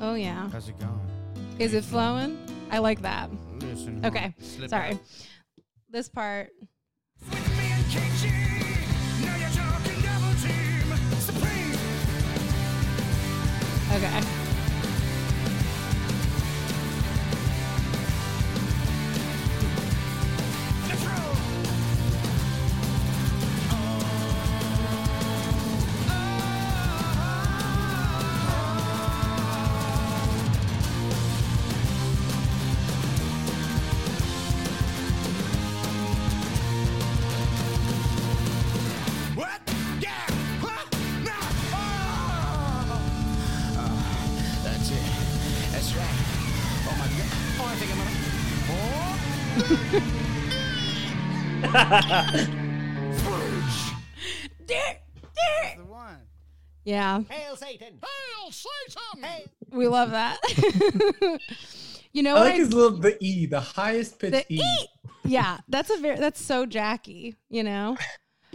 Oh yeah. How's it going? Is it flowing? I like that. Listen. Okay, Sorry. out. This part. Okay. I'm gonna. Dirt, dirt. The one. Yeah, Hail Satan! Hail Satan! Hail. we love that. you know I what? like his little the E, the highest pitch the E. E. Yeah, that's a very that's so Jackie. You know.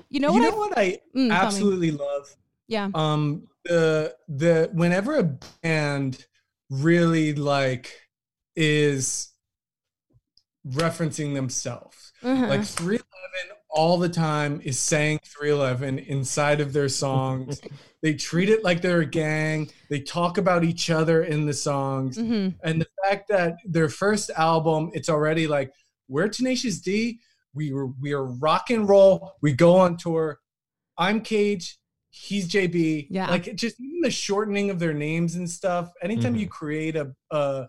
You know you what? know I, what I Mm, absolutely love? Yeah. Um the the whenever a band really like is referencing themselves. Uh-huh. Like 311 all the time is saying 311 inside of their songs. they treat it like they're a gang. They talk about each other in the songs. Mhm. And the fact that their first album, it's already like, we're Tenacious D. We were we are rock and roll. We go on tour. I'm Cage. He's JB. Yeah. Like just even the shortening of their names and stuff. Anytime Mhm. you create a, a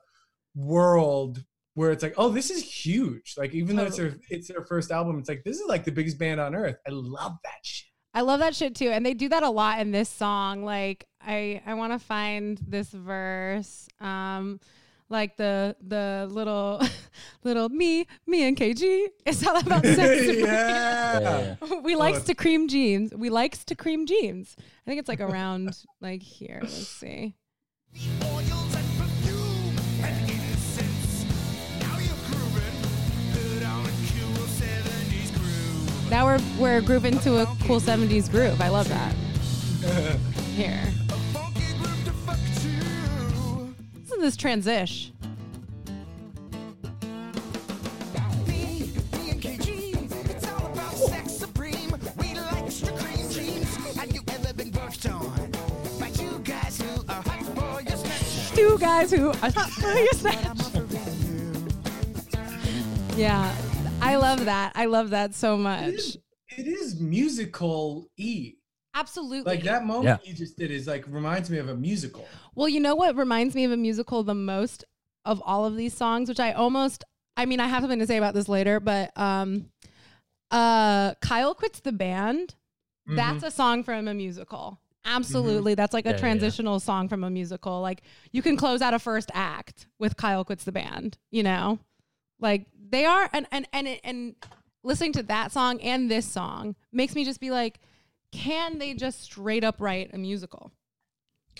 world where it's like, oh, this is huge. Like even though it's their it's their first album, it's like this is like the biggest band on earth. I love that shit. I love that shit too, and they do that a lot in this song. Like I, I want to find this verse. Um, like the the little little me me and KG. It's all about sex. yeah. Yeah, yeah. we likes to cream jeans. We likes to cream jeans. I think it's like around like here. Let's see. Now we're we're grooving to a cool '70s groove. I love that. Here, A funky groove to fuck to. listen to this transition. Me, me and KG, it's all about sex supreme. We like extra cream jeans. Have you ever been worked on by two guys who are hot for your snatch? Two guys who are hot for your snatch. Yeah, I love that. I love that so It much. is, it is musical E. Absolutely. Like that moment Yeah. you just did is like reminds me of a musical. Well, you know what reminds me of a musical the most of all of these songs, which I almost I mean, I have something to say about this later, but um uh Kyle quits the band. That's a song from a musical. Absolutely. That's like a Yeah, yeah. transitional song from a musical. Like you can close out a first act with Kyle quits the band, you know? Like they are and and and and listening to that song and this song makes me just be like can they just straight up write a musical?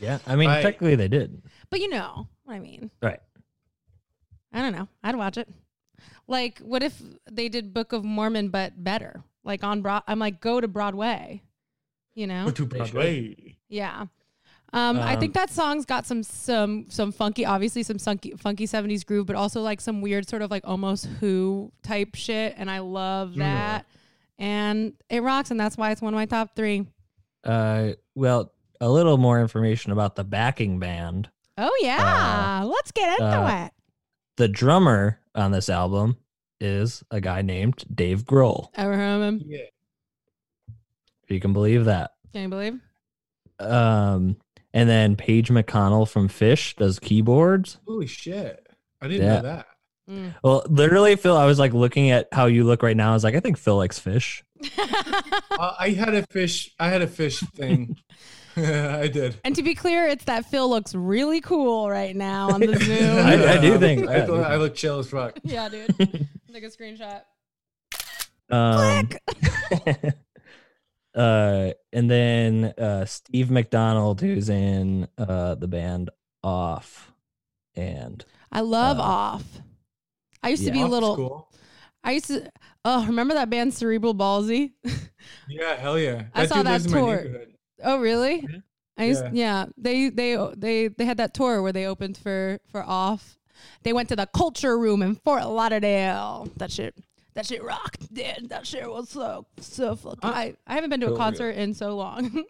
Yeah, I mean, I- technically they did. But you know what I mean. Right. I don't know. I'd watch it. Like, what if they did Book of Mormon but better? Like on Broad, I'm like, go to Broadway. You know? Go to Broadway. Yeah. Um, I think Um, that song's got some some some funky, obviously some funky funky '70s groove, but also like some weird sort of like almost Who type shit, and I love that. And it rocks, and that's why it's one of my top three. Uh, well, a little more information about the backing band. Oh yeah, let's get into uh, it. The drummer on this album is a guy named Dave Grohl. Ever heard of him? Yeah. If you can believe that. Can you believe? Um, And then Page McConnell from Phish does keyboards. Holy shit! I didn't Yeah. know that. Mm. Well, literally, Phil, I was like looking at how you look right now. I was like, I think Phil likes fish. Uh, I had a fish. I had a fish thing. I did. and to be clear, it's that Phil looks really cool right now on the Zoom. I- I do think- I, I do I look chill as fuck. yeah, dude. Take a screenshot. Um, uh, and then uh, Steve McDonald, who's in uh, the band Off, and I love Uh, Off. I used to be a little. Cool. I used to. Oh, remember that band Cerebral Ballzy? Yeah, hell yeah. I saw that lives in my tour. oh, really? I used. Yeah. Yeah. They they they they had that tour where they opened for for Off. They went to the Culture Room in Fort Lauderdale. That shit. That shit rocked, dude. That shit was so so fucking. I I haven't been to a cool. concert in so long.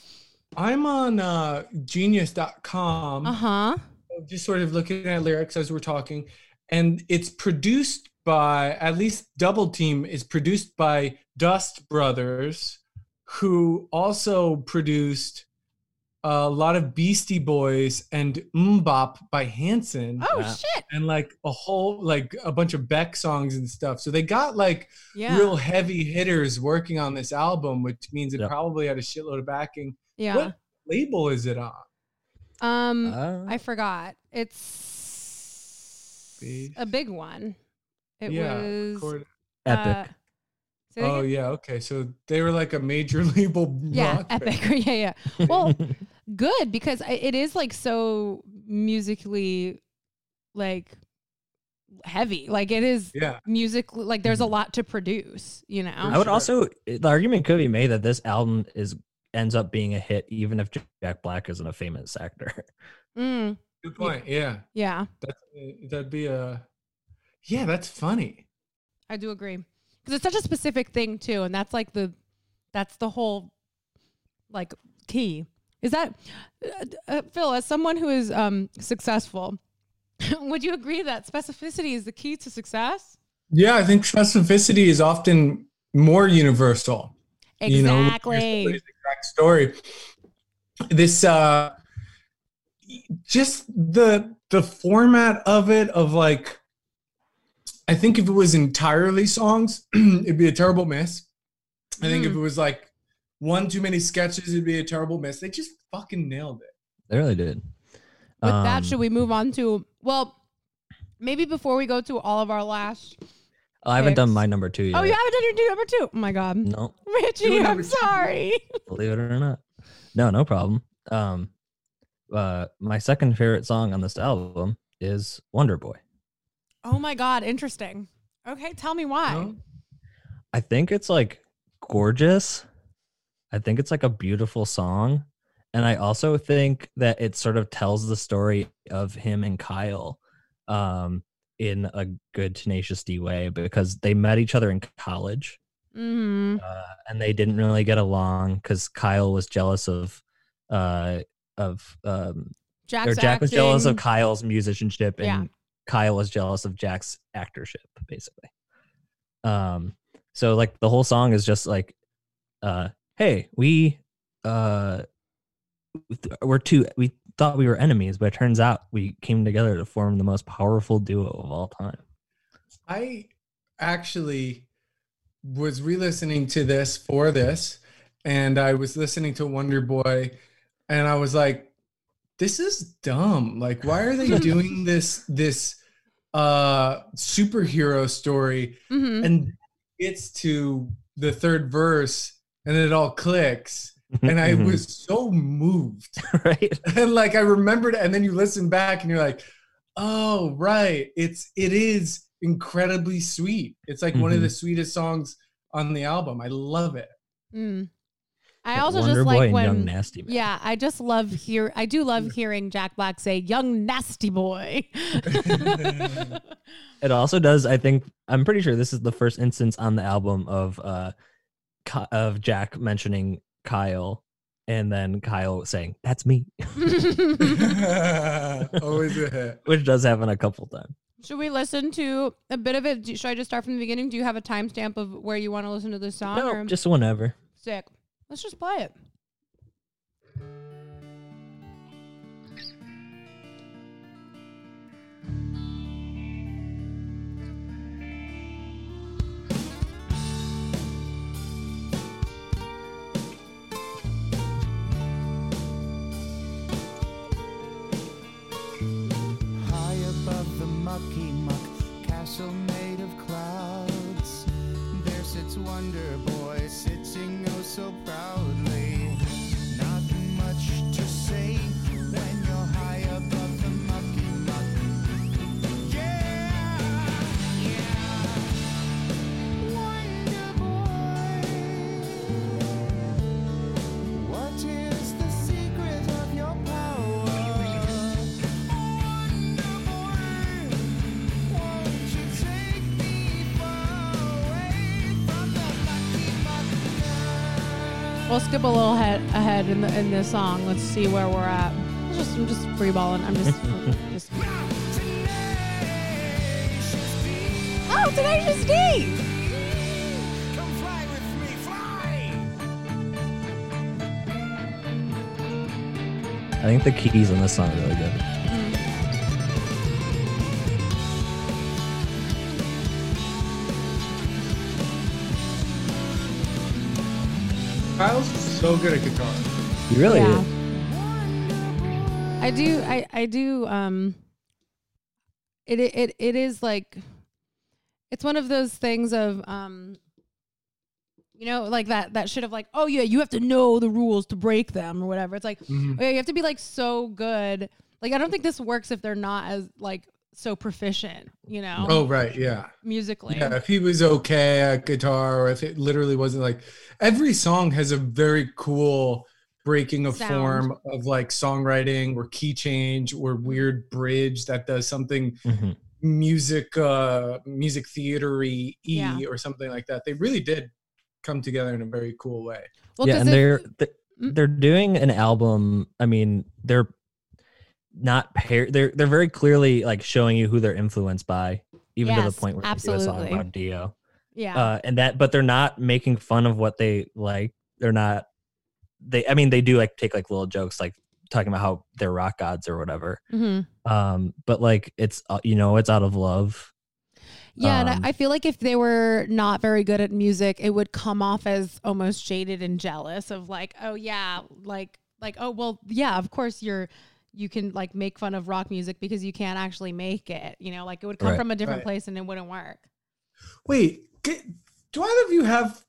I'm on uh, genius.com, uh huh. just sort of looking at lyrics as we're talking. And it's produced by, at least Double Team is produced by Dust Brothers, who also produced a lot of Beastie Boys and MMMBop by Hanson. Oh Yeah. shit. And like a whole, like a bunch of Beck songs and stuff. So they got like Yeah. real heavy hitters working on this album, which means it Yep. probably had a shitload of backing. yeah. What label is it on? Um. uh, I forgot. It's Base. a big one. It yeah, was chord- epic. uh, say Oh again? yeah, okay. So they were like a major label. yeah, rock band. epic. yeah, yeah. Well, good because it is like so musically, like heavy. Like it is Yeah, music. Like there's a lot to produce. You know. I would sure. also the argument could be made that this album is ends up being a hit even if Jack Black isn't a famous actor. Mm, good point. Yeah, yeah, that's that'd be a. Yeah, that's funny. I do agree because it's such a specific thing too, and that's like the, that's the whole, like key. Is that uh, uh, Phil? As someone who is um successful, would you agree that specificity is the key to success? Yeah, I think specificity is often more universal. you know, Exactly. exact story. This uh just the the format of it of like I think if it was entirely songs, it'd be a terrible miss. I think if Mm. it was like one too many sketches, it'd be a terrible miss. They just fucking nailed it. They really did. With that, Um, should we move on to well, maybe before we go to all of our last. I haven't done my number two yet. Oh, you haven't done your do number two. Oh my god, No, Richie, I'm sorry. believe it or not. No, no problem. Um, uh, my second favorite song on this album is Wonder Boy. Oh my god, interesting. Okay, tell me why. No? I think it's like gorgeous. I think it's like a beautiful song. And I also think that it sort of tells the story of him and Kyle um, in a good Tenacious D way because they met each other in college Mm-hmm. uh, and they didn't really get along because Kyle was jealous of uh, of um, Jack's or Jack was jealous of. Kyle's musicianship and Yeah. Kyle was jealous of Jack's actorship, basically. Um, so like the whole song is just like, uh, hey, we uh we're two we thought we were enemies, but it turns out we came together to form the most powerful duo of all time. I actually was re-listening to this for this, and I was listening to Wonder Boy, and I was like, "This is dumb. Like, why are they doing this this uh superhero story?" Mhm. And it's to the third verse, and it all clicks, and I was so moved right. and like I remembered, and then you listen back and you're like, oh right, it's it is incredibly sweet. It's like one of the sweetest songs on the album. I love it. Mm. I also Wonder just Boy like when Young Nasty Man. Yeah, I just love hear I do love hearing Jack Black say young nasty boy. It also does. I think I'm pretty sure this is the first instance on the album of uh Ky- of Jack mentioning Kyle, and then Kyle saying "That's me," Always a hit. which does happen a couple times. Should we listen to a bit of it? Should I just start from the beginning? Do you have a timestamp of where you want to listen to this song? or? No, just whenever. Sick. Let's just play it. We'll skip a little head ahead in the in this song. Let's see where we're at. I'm just I'm just freeballing. I'm just just Oh, Tenacious D! come fly with me, fly! I think the keys on this song are really good. So good at guitar. You really Yeah. is. I do I I do um it it it is like it's one of those things of um you know like that that shit of like oh yeah you have to know the rules to break them or whatever it's like Mhm. oh, yeah, you have to be like so good like I don't think this works if they're not as like so proficient you know Oh right, yeah. musically Yeah, if he was okay at guitar, or if it literally wasn't like every song has a very cool breaking of Sound. form of like songwriting or key change or weird bridge that does something Mhm. music uh music theatery e Yeah. or something like that. They really did come together in a very cool way. well, yeah, 'cause and if- they're they're- Mm. they're doing an album. I mean, they're not pair. They're they're very clearly like showing you who they're influenced by, even to the point where they do a song about Dio. yeah Uh, and that, but they're not making fun of what they like. They're not. They, I mean, they do like take like little jokes, like talking about how they're rock gods or whatever. Mhm. Um, but like it's uh, you know it's out of love. Yeah, Um, and I I feel like if they were not very good at music, it would come off as almost jaded and jealous of like, oh yeah, like like oh well, yeah, of course you're you can like make fun of rock music because you can't actually make it. You know, like it would come Right. from a different Right. place and it wouldn't work. Wait, get, do either of you have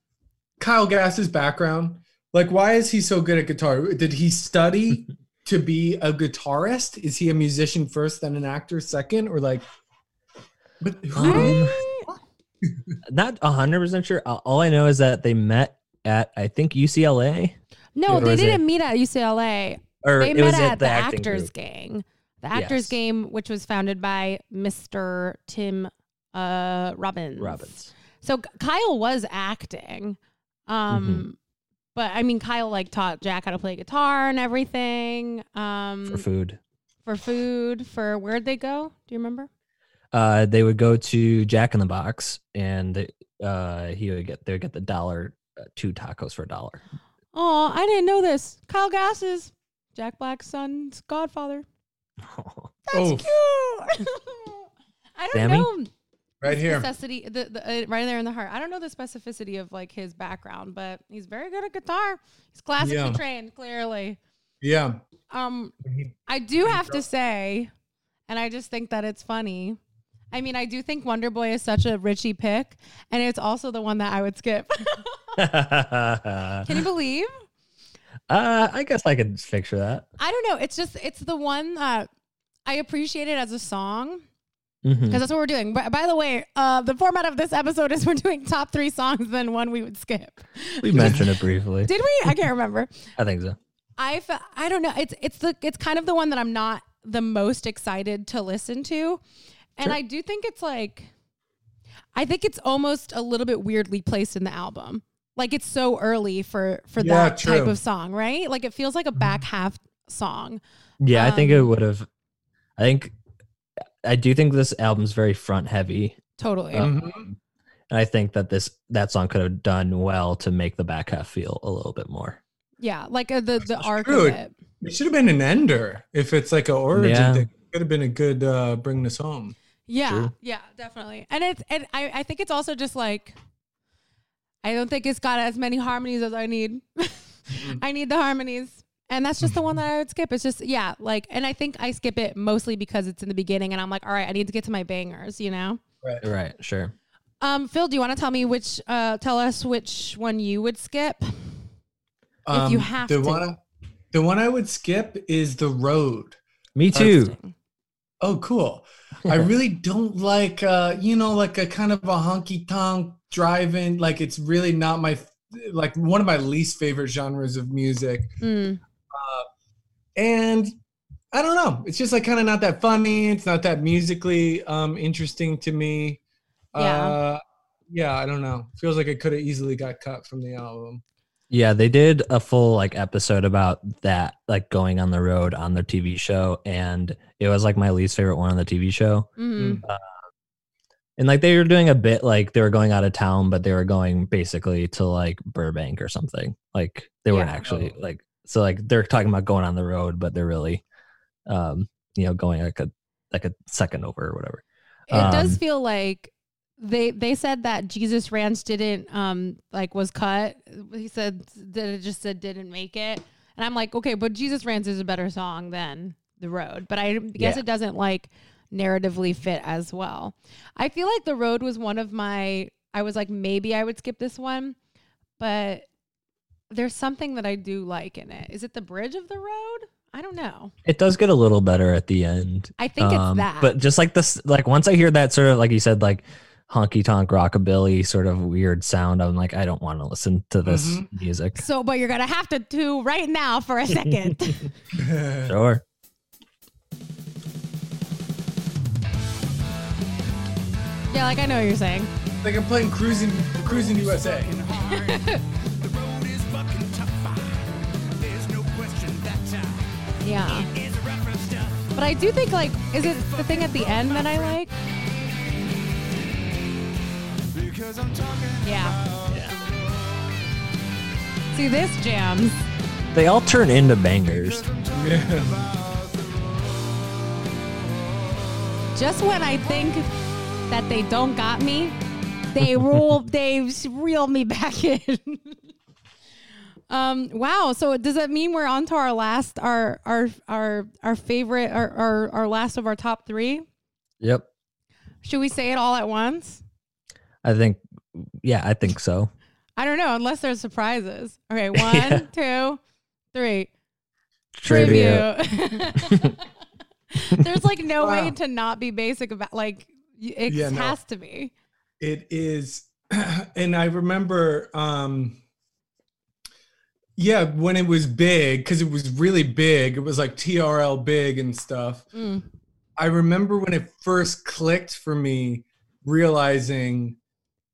Kyle Gass's background? Like, why is he so good at guitar? Did he study to be a guitarist? Is he a musician first, then an actor second, or like? But who? Um, not a hundred percent sure. All all I know is that they met at I think UCLA No, they didn't meet at UCLA. Or They it met was at, the, acting Actors group. Gang. The Actors Yes. Gang, which was founded by Mr. Tim uh, Robbins. Robbins. So Kyle was acting. Um Mm-hmm. but I mean Kyle like taught Jack how to play guitar and everything. Um for food. for food, for where'd they go? Do you remember? Uh, they would go to Jack in the Box, and uh, he would get they would get the dollar uh, two tacos for a dollar. Oh, I didn't know this. Kyle Gass is Jack Black's son's godfather. That's Oh. cute. I don't Sammy? know. Right here. Necessity, the, the, uh, right there in the heart. I don't know the specificity of like his background, but he's very good at guitar. He's classically Yeah. trained, clearly. Yeah. Um, I do have to say, and I just think that it's funny. I mean, I do think Wonder Boy is such a Richie pick, and it's also the one that I would skip. Can you believe? I guess I could picture that. I don't know. It's just it's the one that I appreciate it as a song because that's what we're doing. But by the way, uh, the format of this episode is we're doing top three songs, then one we would skip. We mentioned it briefly. Did we? I can't remember. I think so. I I don't know. It's it's the it's kind of the one that I'm not the most excited to listen to, and Sure. I do think it's like, I think it's almost a little bit weirdly placed in the album. Like it's so early for for Yeah, that type of song, right? Like it feels like a back half song. Yeah, I think it Um, would have. I think I do think this album's very front heavy, Totally. Um, Mhm. and I think that this that song could have done well to make the back half feel a little bit more. yeah, like uh, the the arc true. of it. It should have been an ender if it's like a origin Yeah. thing. It could have been a good uh, bring this home. Yeah, True. yeah, definitely. And it's and I, I think it's also just like I don't think it's got as many harmonies as I need. I need the harmonies. And that's just the one that I would skip. It's just yeah, like and I think I skip it mostly because it's in the beginning and I'm like, all right, I need to get to my bangers, you know? Right. Right. Sure. Um, Phil, do you want to tell me which? Uh, tell us which one you would skip. If you have Um, the to. one, I- the one I would skip is the road. Me too. Oh, cool. I really don't like, uh, you know, like a kind of a honky tonk driving. Like it's really not my, like one of my least favorite genres of music. Mm. And I don't know. It's just like kind of not that funny. It's not that musically um, interesting to me. Yeah. Uh, yeah, I don't know. Feels like it could have easily got cut from the album. Yeah, they did a full like episode about that, like going on the road on their TV show, and it was like my least favorite one on the TV show. Mhm. And like they were doing a bit like they were going out of town, but they were going basically to like Burbank or something. Like they weren't actually like so like they're talking about going on the road, but they're really, um, you know, going like a like a second over or whatever. It does Um, feel like they they said that Jesus Ranch didn't um like was cut. He said that it just said didn't make it, and I'm like, okay, but Jesus Ranch is a better song than The Road, but I guess Yeah. it doesn't like narratively fit as well. I feel like The Road was one of my. I was like, maybe I would skip this one, but there's something that I do like in it. Is it the bridge of the road? I don't know. It does get a little better at the end. I think it's Um, that. But just like this, like once I hear that sort of, like you said, like honky tonk rockabilly sort of weird sound, I'm like, I don't want to listen to this Mhm. music. so, but you're gonna have to do right now for a second. Sure. Yeah, like I know what you're saying. like I'm playing Cruising Cruising USA. The road is fucking tough. There's no question that Yeah. is rougher stuff. But I do think like is it the thing at the end that I like? Because I'm talking Yeah. See this jams. They all turn into bangers. Just when I think that they don't got me, they rule they reel me back in. um wow, so does that mean we're on to our last our our our our favorite our our, our last of our top 3? Yep. Should we say it all at once? I think, yeah, I think so. I don't know, unless there's surprises. Okay, one, Yeah. two, three. Trivia. Tribute. there's like no way to not be basic about like y- it Yeah, no. has to be. It is, and I remember, um, yeah, when it was big, because it was really big. It was like TRL big and stuff. Mm. I remember when it first clicked for me, realizing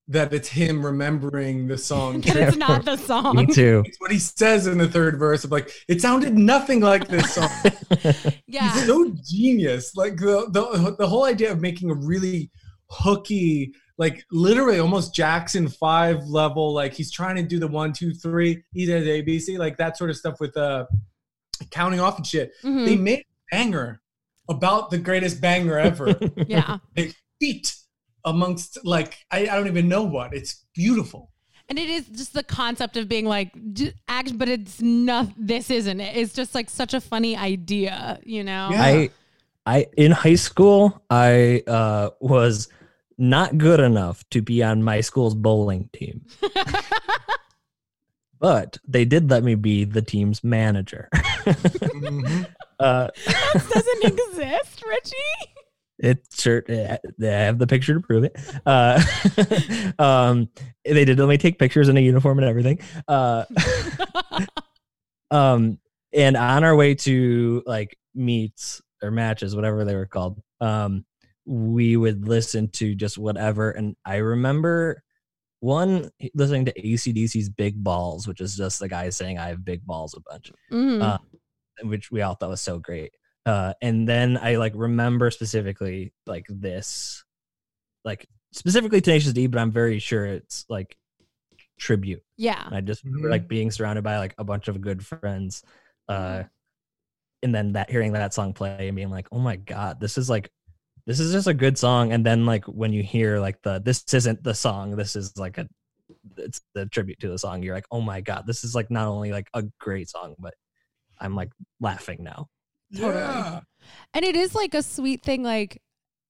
that it's him remembering the song. But it's not the song. Me song. too. It's what he says in the third verse of like, it sounded nothing like this song. Yeah. He's so genius. Like the, the the whole idea of making a really hooky, like literally almost Jackson five level, like he's trying to do the one, two, three, he does ABC, like that sort of stuff with uh counting off and shit. Mhm. They made a banger about the greatest banger ever. yeah. they feat amongst like I, I don't even know what. It's beautiful. And it is just the concept of being like j- act, but it's not. This isn't it. It's just like such a funny idea, you know. Yeah. I, I in high school, I uh, was not good enough to be on my school's bowling team, but they did let me be the team's manager. Mhm. uh, This doesn't exist, Richie. It sure I have the picture to prove it. Uh, um, they did let me take pictures in a uniform and everything. Uh, um, and on our way to like meets or matches, whatever they were called, um, we would listen to just whatever. And I remember one listening to ACDC's Big Balls, which is just the guy saying, I have big balls a bunch Mhm. Uh, which we all thought was so great. Uh, and then I like remember specifically like this, like specifically Tenacious D, but I'm very sure it's like tribute. yeah. And I just remember like being surrounded by like a bunch of good friends, uh, and then that hearing that song play and being like, oh my god, this is like, this is just a good song. And then like when you hear like the this isn't the song, this is like a it's the tribute to the song. You're like, oh my god, this is like not only like a great song, but I'm like laughing now. Totally. Yeah. And it is like a sweet thing, like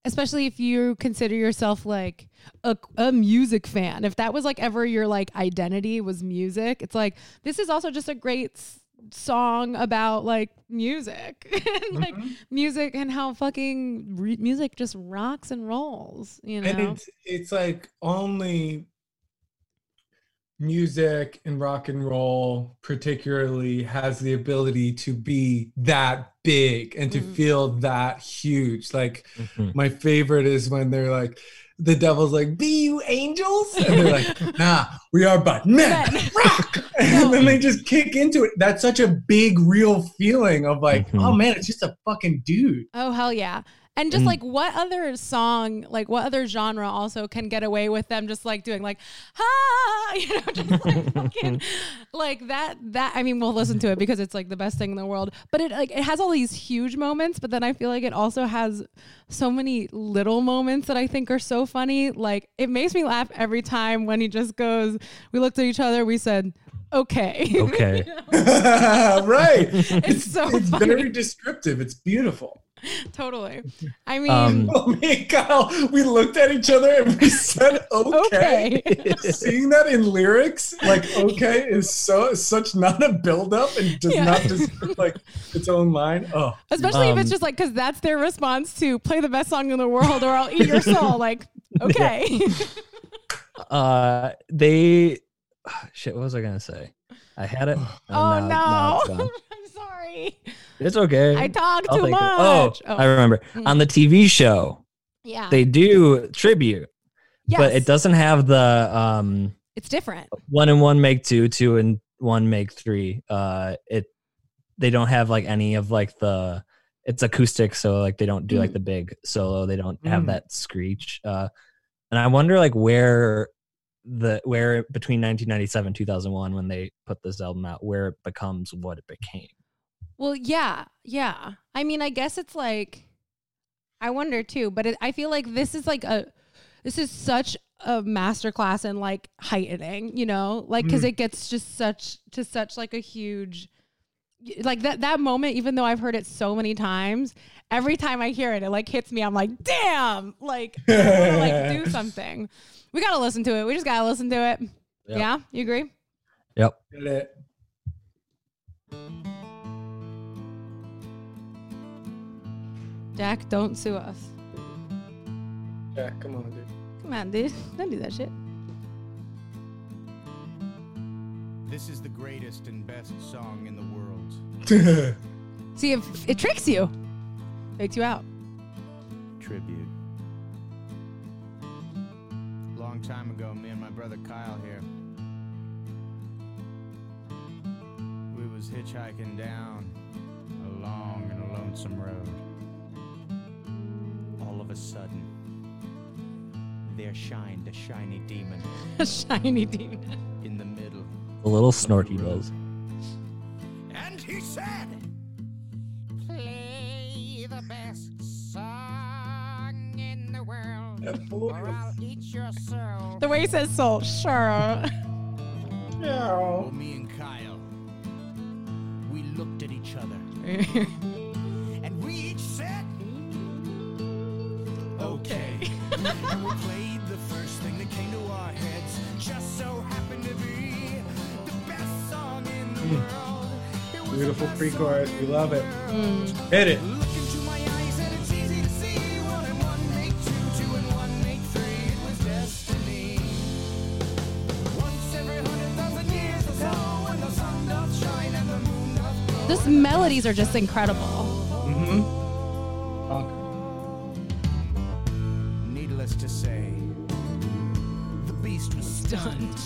especially if you consider yourself like a, a music fan. If that was like ever your like identity was music, it's like this is also just a great s- song about like music and like mm-hmm. music and how fucking re- music just rocks and rolls, you know. and it's it's like only music and rock and roll particularly has the ability to be that big and to Mhm. feel that huge like Mhm. my favorite is when they're like the devil's like be you angels and they're like nah we are but men Men. rock and then they just kick into it that's such a big real feeling of like Mhm. oh man it's just a fucking dude Oh hell yeah. And just And- like what other song, like what other genre also can get away with them just like doing like ha you know, just like fucking like that that I mean we'll listen to it because it's like the best thing in the world. But it like it has all these huge moments, but then I feel like it also has so many little moments that I think are so funny. Like it makes me laugh every time when he just goes, We looked at each other, we said, Okay. Okay. right It's so it's funny. very descriptive it's beautiful totally. I mean Um, Oh, me and Kyle, we looked at each other and we said, okay. okay. Seeing that in lyrics, like okay, is so such not a buildup and does Yeah. not just like its own line. Oh, Especially if it's Um, just like because that's their response to play the best song in the world or I'll eat your soul. Like, okay. uh they shit what was i gonna say i had it oh and no. now- now it's gone. I'm sorry. it's okay I talk I'll too much. of- oh, i remember Mm. on the tv show yeah. they do tribute yes. but it doesn't have the um It's different. one and one make two two and one make three uh it they don't have like any of like the it's acoustic so like they don't do like Mm. the big solo they don't have Mm. that screech uh and i wonder like where the where between 1997 2001 when they put this album out where it becomes what it became Well, yeah. Yeah. I mean, I guess it's like, I wonder too, but it, I feel like this is like a, this is such a masterclass in like heightening, you know, like because Mm. it gets just such to such like a huge, like that that moment. Even though I've heard it so many times, every time I hear it, it like hits me. I'm like, damn, like I wanna, like do something. We gotta listen to it. We just gotta listen to it. Yep. Yeah, you agree? yep Jack, don't sue us. Jack, come on, dude. Come on, dude. Don't do that shit. This is the greatest and best song in the world. See if it tricks you, fakes you out. Tribute. Long time ago, me and my brother Kyle here. We was hitchhiking down a long and a lonesome road. All of a sudden, there shined a shiny demon A shiny demon. in the middle. the little snort he does And he said, Play the best song in the world, That or. I'll eat your soul. The way he says soul, sure. Well, oh, me and Kyle, we looked at each other the sun doth shine and the moon doth glow. Those melodies are just incredible. Mm-hmm. Needless to say, the beast was stunned.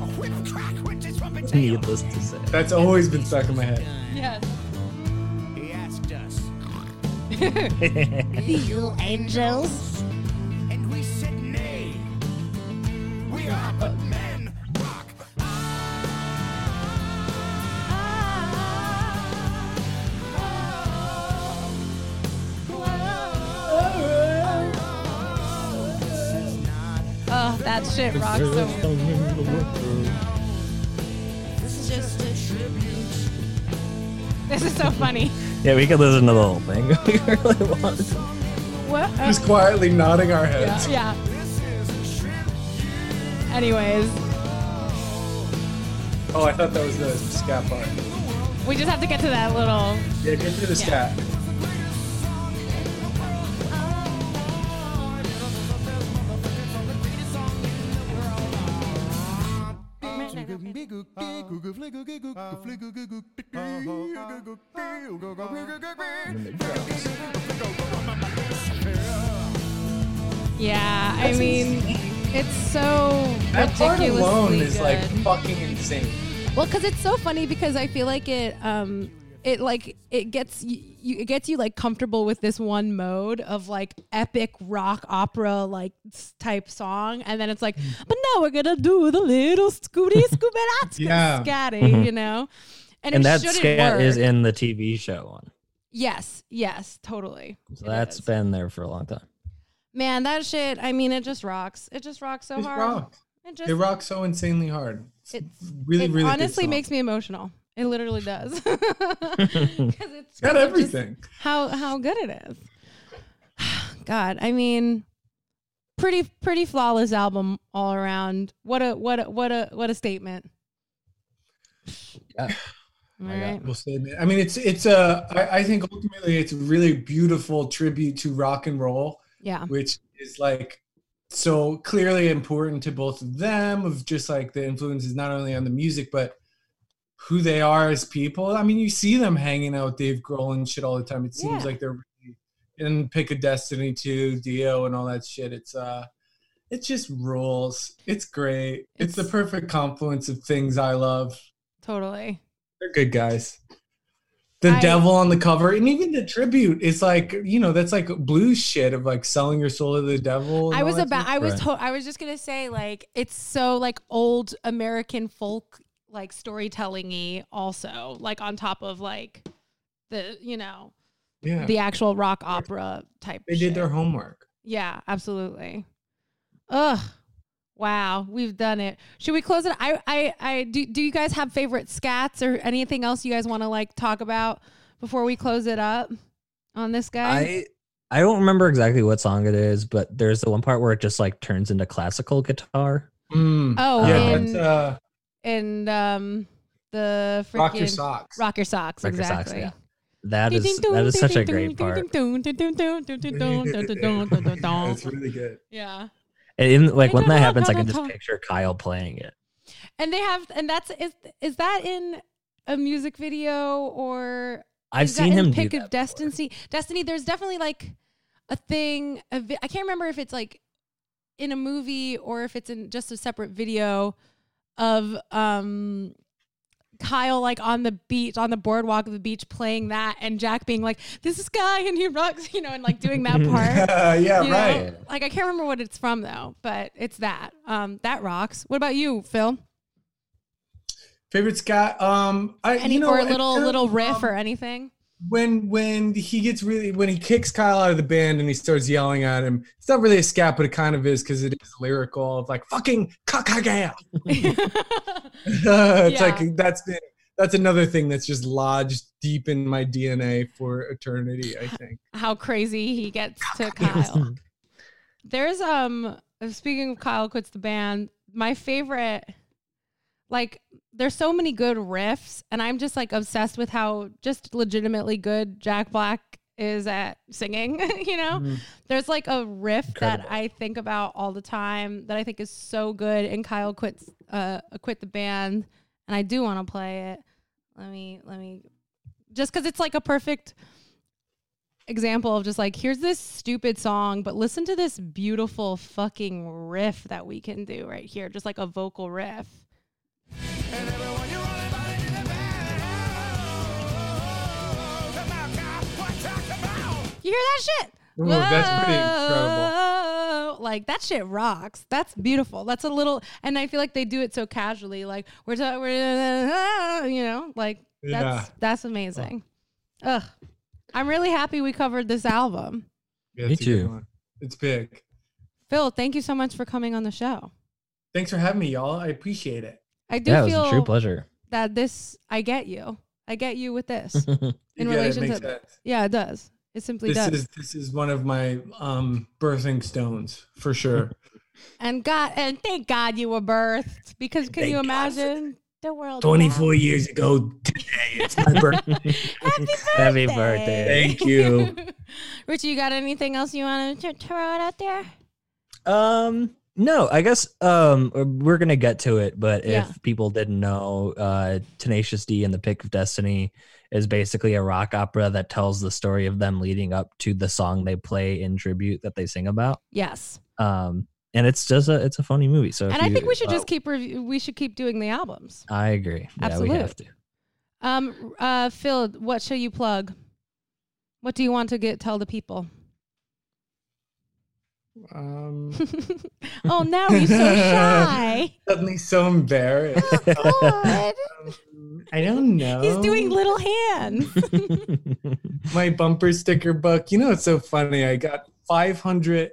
A whip crack went his trumpet tail. needless to say That's always been stuck in my head. Yes. He asked us, You angels. and we said nay. We are but men. Rock. Oh, that shit rocks so This is so funny. yeah we could listen to the whole thing if we really want to. What? Uh, Just quietly nodding our heads. yeah. Anyways, Oh, I thought that was the scat part. we just have to get to that little. Yeah, get to the scat. Yeah, I mean, it's so That part ridiculously alone is good. like fucking insane. Well, because it's so funny because I feel like it, um, it like it gets you, you, it gets you like comfortable with this one mode of like epic rock opera like s- type song, and then it's like, but now we're gonna do the little scooty scooby Yeah. scatty, Mhm. you know, and, and that shouldn't scat work. is in the TV show one. yes, yes, totally. So It that's is. been there for a long time. man, that shit. I mean, it just rocks. It just rocks so It hard. rocks. It just It rocks so insanely hard. It's, It's- really, it really honestly makes me emotional. It literally does. 'Cause it's It's got everything. how how good it is. God, I mean, pretty pretty flawless album all around. What a what a what a what a statement. Yeah. Right. We'll. I mean, it's it's a. I, I think ultimately it's a really beautiful tribute to rock and roll, Yeah. which is like so clearly important to both of them. Of just like the influences not only on the music but who they are as people. I mean, you see them hanging out with Dave Grohl and shit all the time. It seems Yeah. like they're really in Pick of Destiny too, Dio and all that shit. It's uh. It just rules. It's great. It's, the perfect confluence of things I love. Totally. They're good guys. The I- devil on the cover, and even the tribute is like you know that's like blues shit of like selling your soul to the devil. I was about. I was to- I was just going to say like it's so like old American folk like storytelling-y also like on top of like the you know yeah. the actual rock opera type they did shit. their homework. Yeah, absolutely. Ugh. Wow, we've done it. Should we close it? I, I, I do. Do you guys have favorite scats or anything else you guys want to like talk about before we close it up on this guy? I I don't remember exactly what song it is, but there's the one part where it just like turns into classical guitar. Mm. oh, yeah, in, that's uh, and um, the freaking rock your socks. Rock your socks. Rock Your Socks, exactly. yeah. That is that is such a great part. it's really good. Yeah. And in, like when that happens, I can just picture Kyle playing it. And they have, and that's is is that in a music video or I've seen him pick of destiny? Destiny there's definitely like a thing a vi- i can't remember if it's like in a movie or if it's in just a separate video of um Kyle like on the beach on the boardwalk of the beach playing that and Jack being like this is guy and he rocks you know and like doing that part yeah, you know? right. like I can't remember what it's from though but it's that um that rocks what about you Phil Favorite scat? Um, I any you know or a little little riff um, or anything when when he gets really when he kicks Kyle out of the band and he starts yelling at him. It's not really a scat, but it kind of is because it is lyrical of like fucking kakagaya. it's Yeah. like that's been that's another thing that's just lodged deep in my DNA for eternity. I think. how crazy he gets to Kyle. There's um speaking of Kyle quits the band, my favorite like there's so many good riffs and I'm just like obsessed with how just legitimately good Jack Black is at singing, you know? Mhm. There's like a riff Incredible. that I think about all the time that I think is so good and Kyle quits uh quit the band and I do want to play it. Let me let me just cuz it's like a perfect example of just like here's this stupid song but listen to this beautiful fucking riff that we can do right here just like a vocal riff you hear that shit Ooh, that's pretty incredible. Like that shit rocks that's beautiful that's a little and i feel like they do it so casually like we're, ta- we're you know like that's Yeah. that's amazing ugh i'm really happy we covered this album Yeah, Me it's a good too. It's big. phil thank you so much for coming on the show Thanks for having me, y'all. I appreciate it. I do Yeah, it was feel a true pleasure. that this i get you i get you with this You in get it, relation makes to sense. yeah it does It simply This does. is this is one of my um birthing stones for sure. and God, and thank God you were birthed because can Thank you God imagine the world? Twenty four years ago today, it's my birthday. Happy birthday! Happy birthday. Thank you. Richie, you got anything else you want to throw out there? Um, no, I guess um we're gonna get to it, but if people didn't know, uh Tenacious D and the Pick of Destiny is basically a rock opera that tells the story of them leading up to the song they play in tribute that they sing about. Yes, Um and it's just a it's a funny movie. So and I you- think we should uh, just keep review. We should keep doing the albums. I agree. Yeah, Absolute. we have to. Um, uh, Phil, what shall you plug? What do you want to get tell the people? Um, oh, now he's so shy. suddenly so embarrassed. God. Um, I don't know. He's doing little hands. my bumper sticker book. You know, it's so funny. I got 500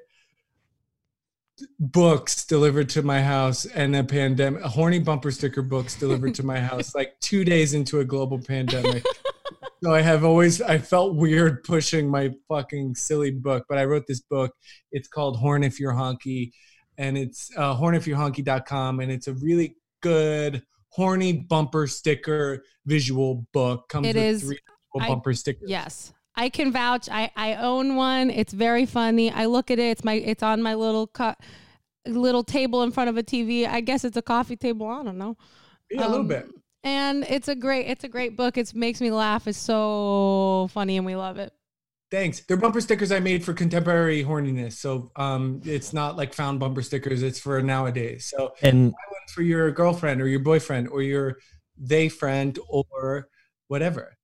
books delivered to my house and a pandemic, a horny bumper sticker books delivered to my house like two days into a global pandemic. so I have always, I felt weird pushing my fucking silly book, but I wrote this book. It's called Horn If You're Honky and it's uh, hornifyourehonky.com and it's a really good horny bumper sticker visual book. Comes It with is- three I- bumper stickers. yes. I can vouch. I, I own one. It's very funny. I look at it. It's my it's on my little cut little table in front of a TV. I guess it's a coffee table. I don't know. Yeah, a little Um, bit. And it's a great it's a great book. It makes me laugh. It's so funny and we love it. Thanks. They're bumper stickers I made for contemporary horniness. So um, it's not like found bumper stickers. It's for nowadays. So and for your girlfriend or your boyfriend or your they friend or whatever.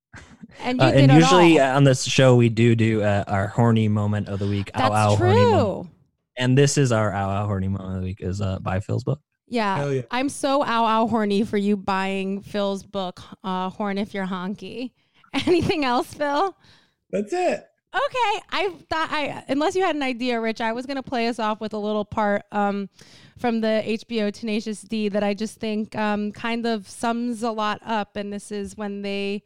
And you uh, did and it usually all. uh, on this show we do do uh, our horny moment of the week. That's ow, ow, true. And this is our ow, ow, horny moment of the week is uh, by Phil's book. Yeah. Yeah. I'm so ow ow horny for you buying Phil's book, uh, Horn If You're Honky. Anything else, Phil? That's it. Okay, I thought I unless you had an idea, Rich, I was gonna play us off with a little part um, from the HBO Tenacious D that I just think um, kind of sums a lot up, and this is when they.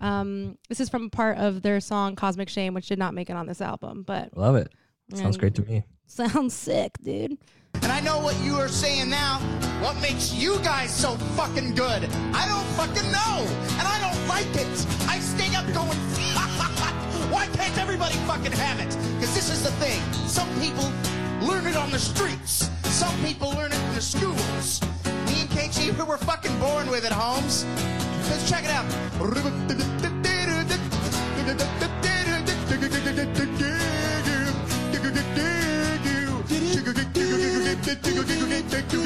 Um, this is from a part of their song "Cosmic Shame," which did not make it on this album, but Love it. Sounds Mm. great to me. sounds sick, dude. And I know what you are saying now. What makes you guys so fucking good? I don't fucking know. And I don't like it. I stay up going, why can't everybody fucking have it? Because this is the thing. Some people learn it on the streets. Some people learn it in the schools. Me and KG, we were fucking born with it, Holmes. Let's check it out.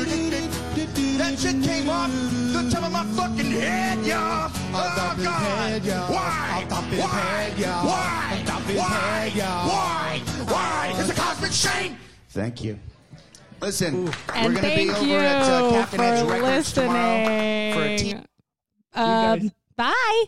That shit came off the top of my fucking head, y'all. Oh, God. Why? Why? Why? Why? Why? Why? It's a cosmic shame. Thank you. Listen, we're And going to be thank over you at uh, Captain Edge for Records tomorrow for a listening. team. Um, bye.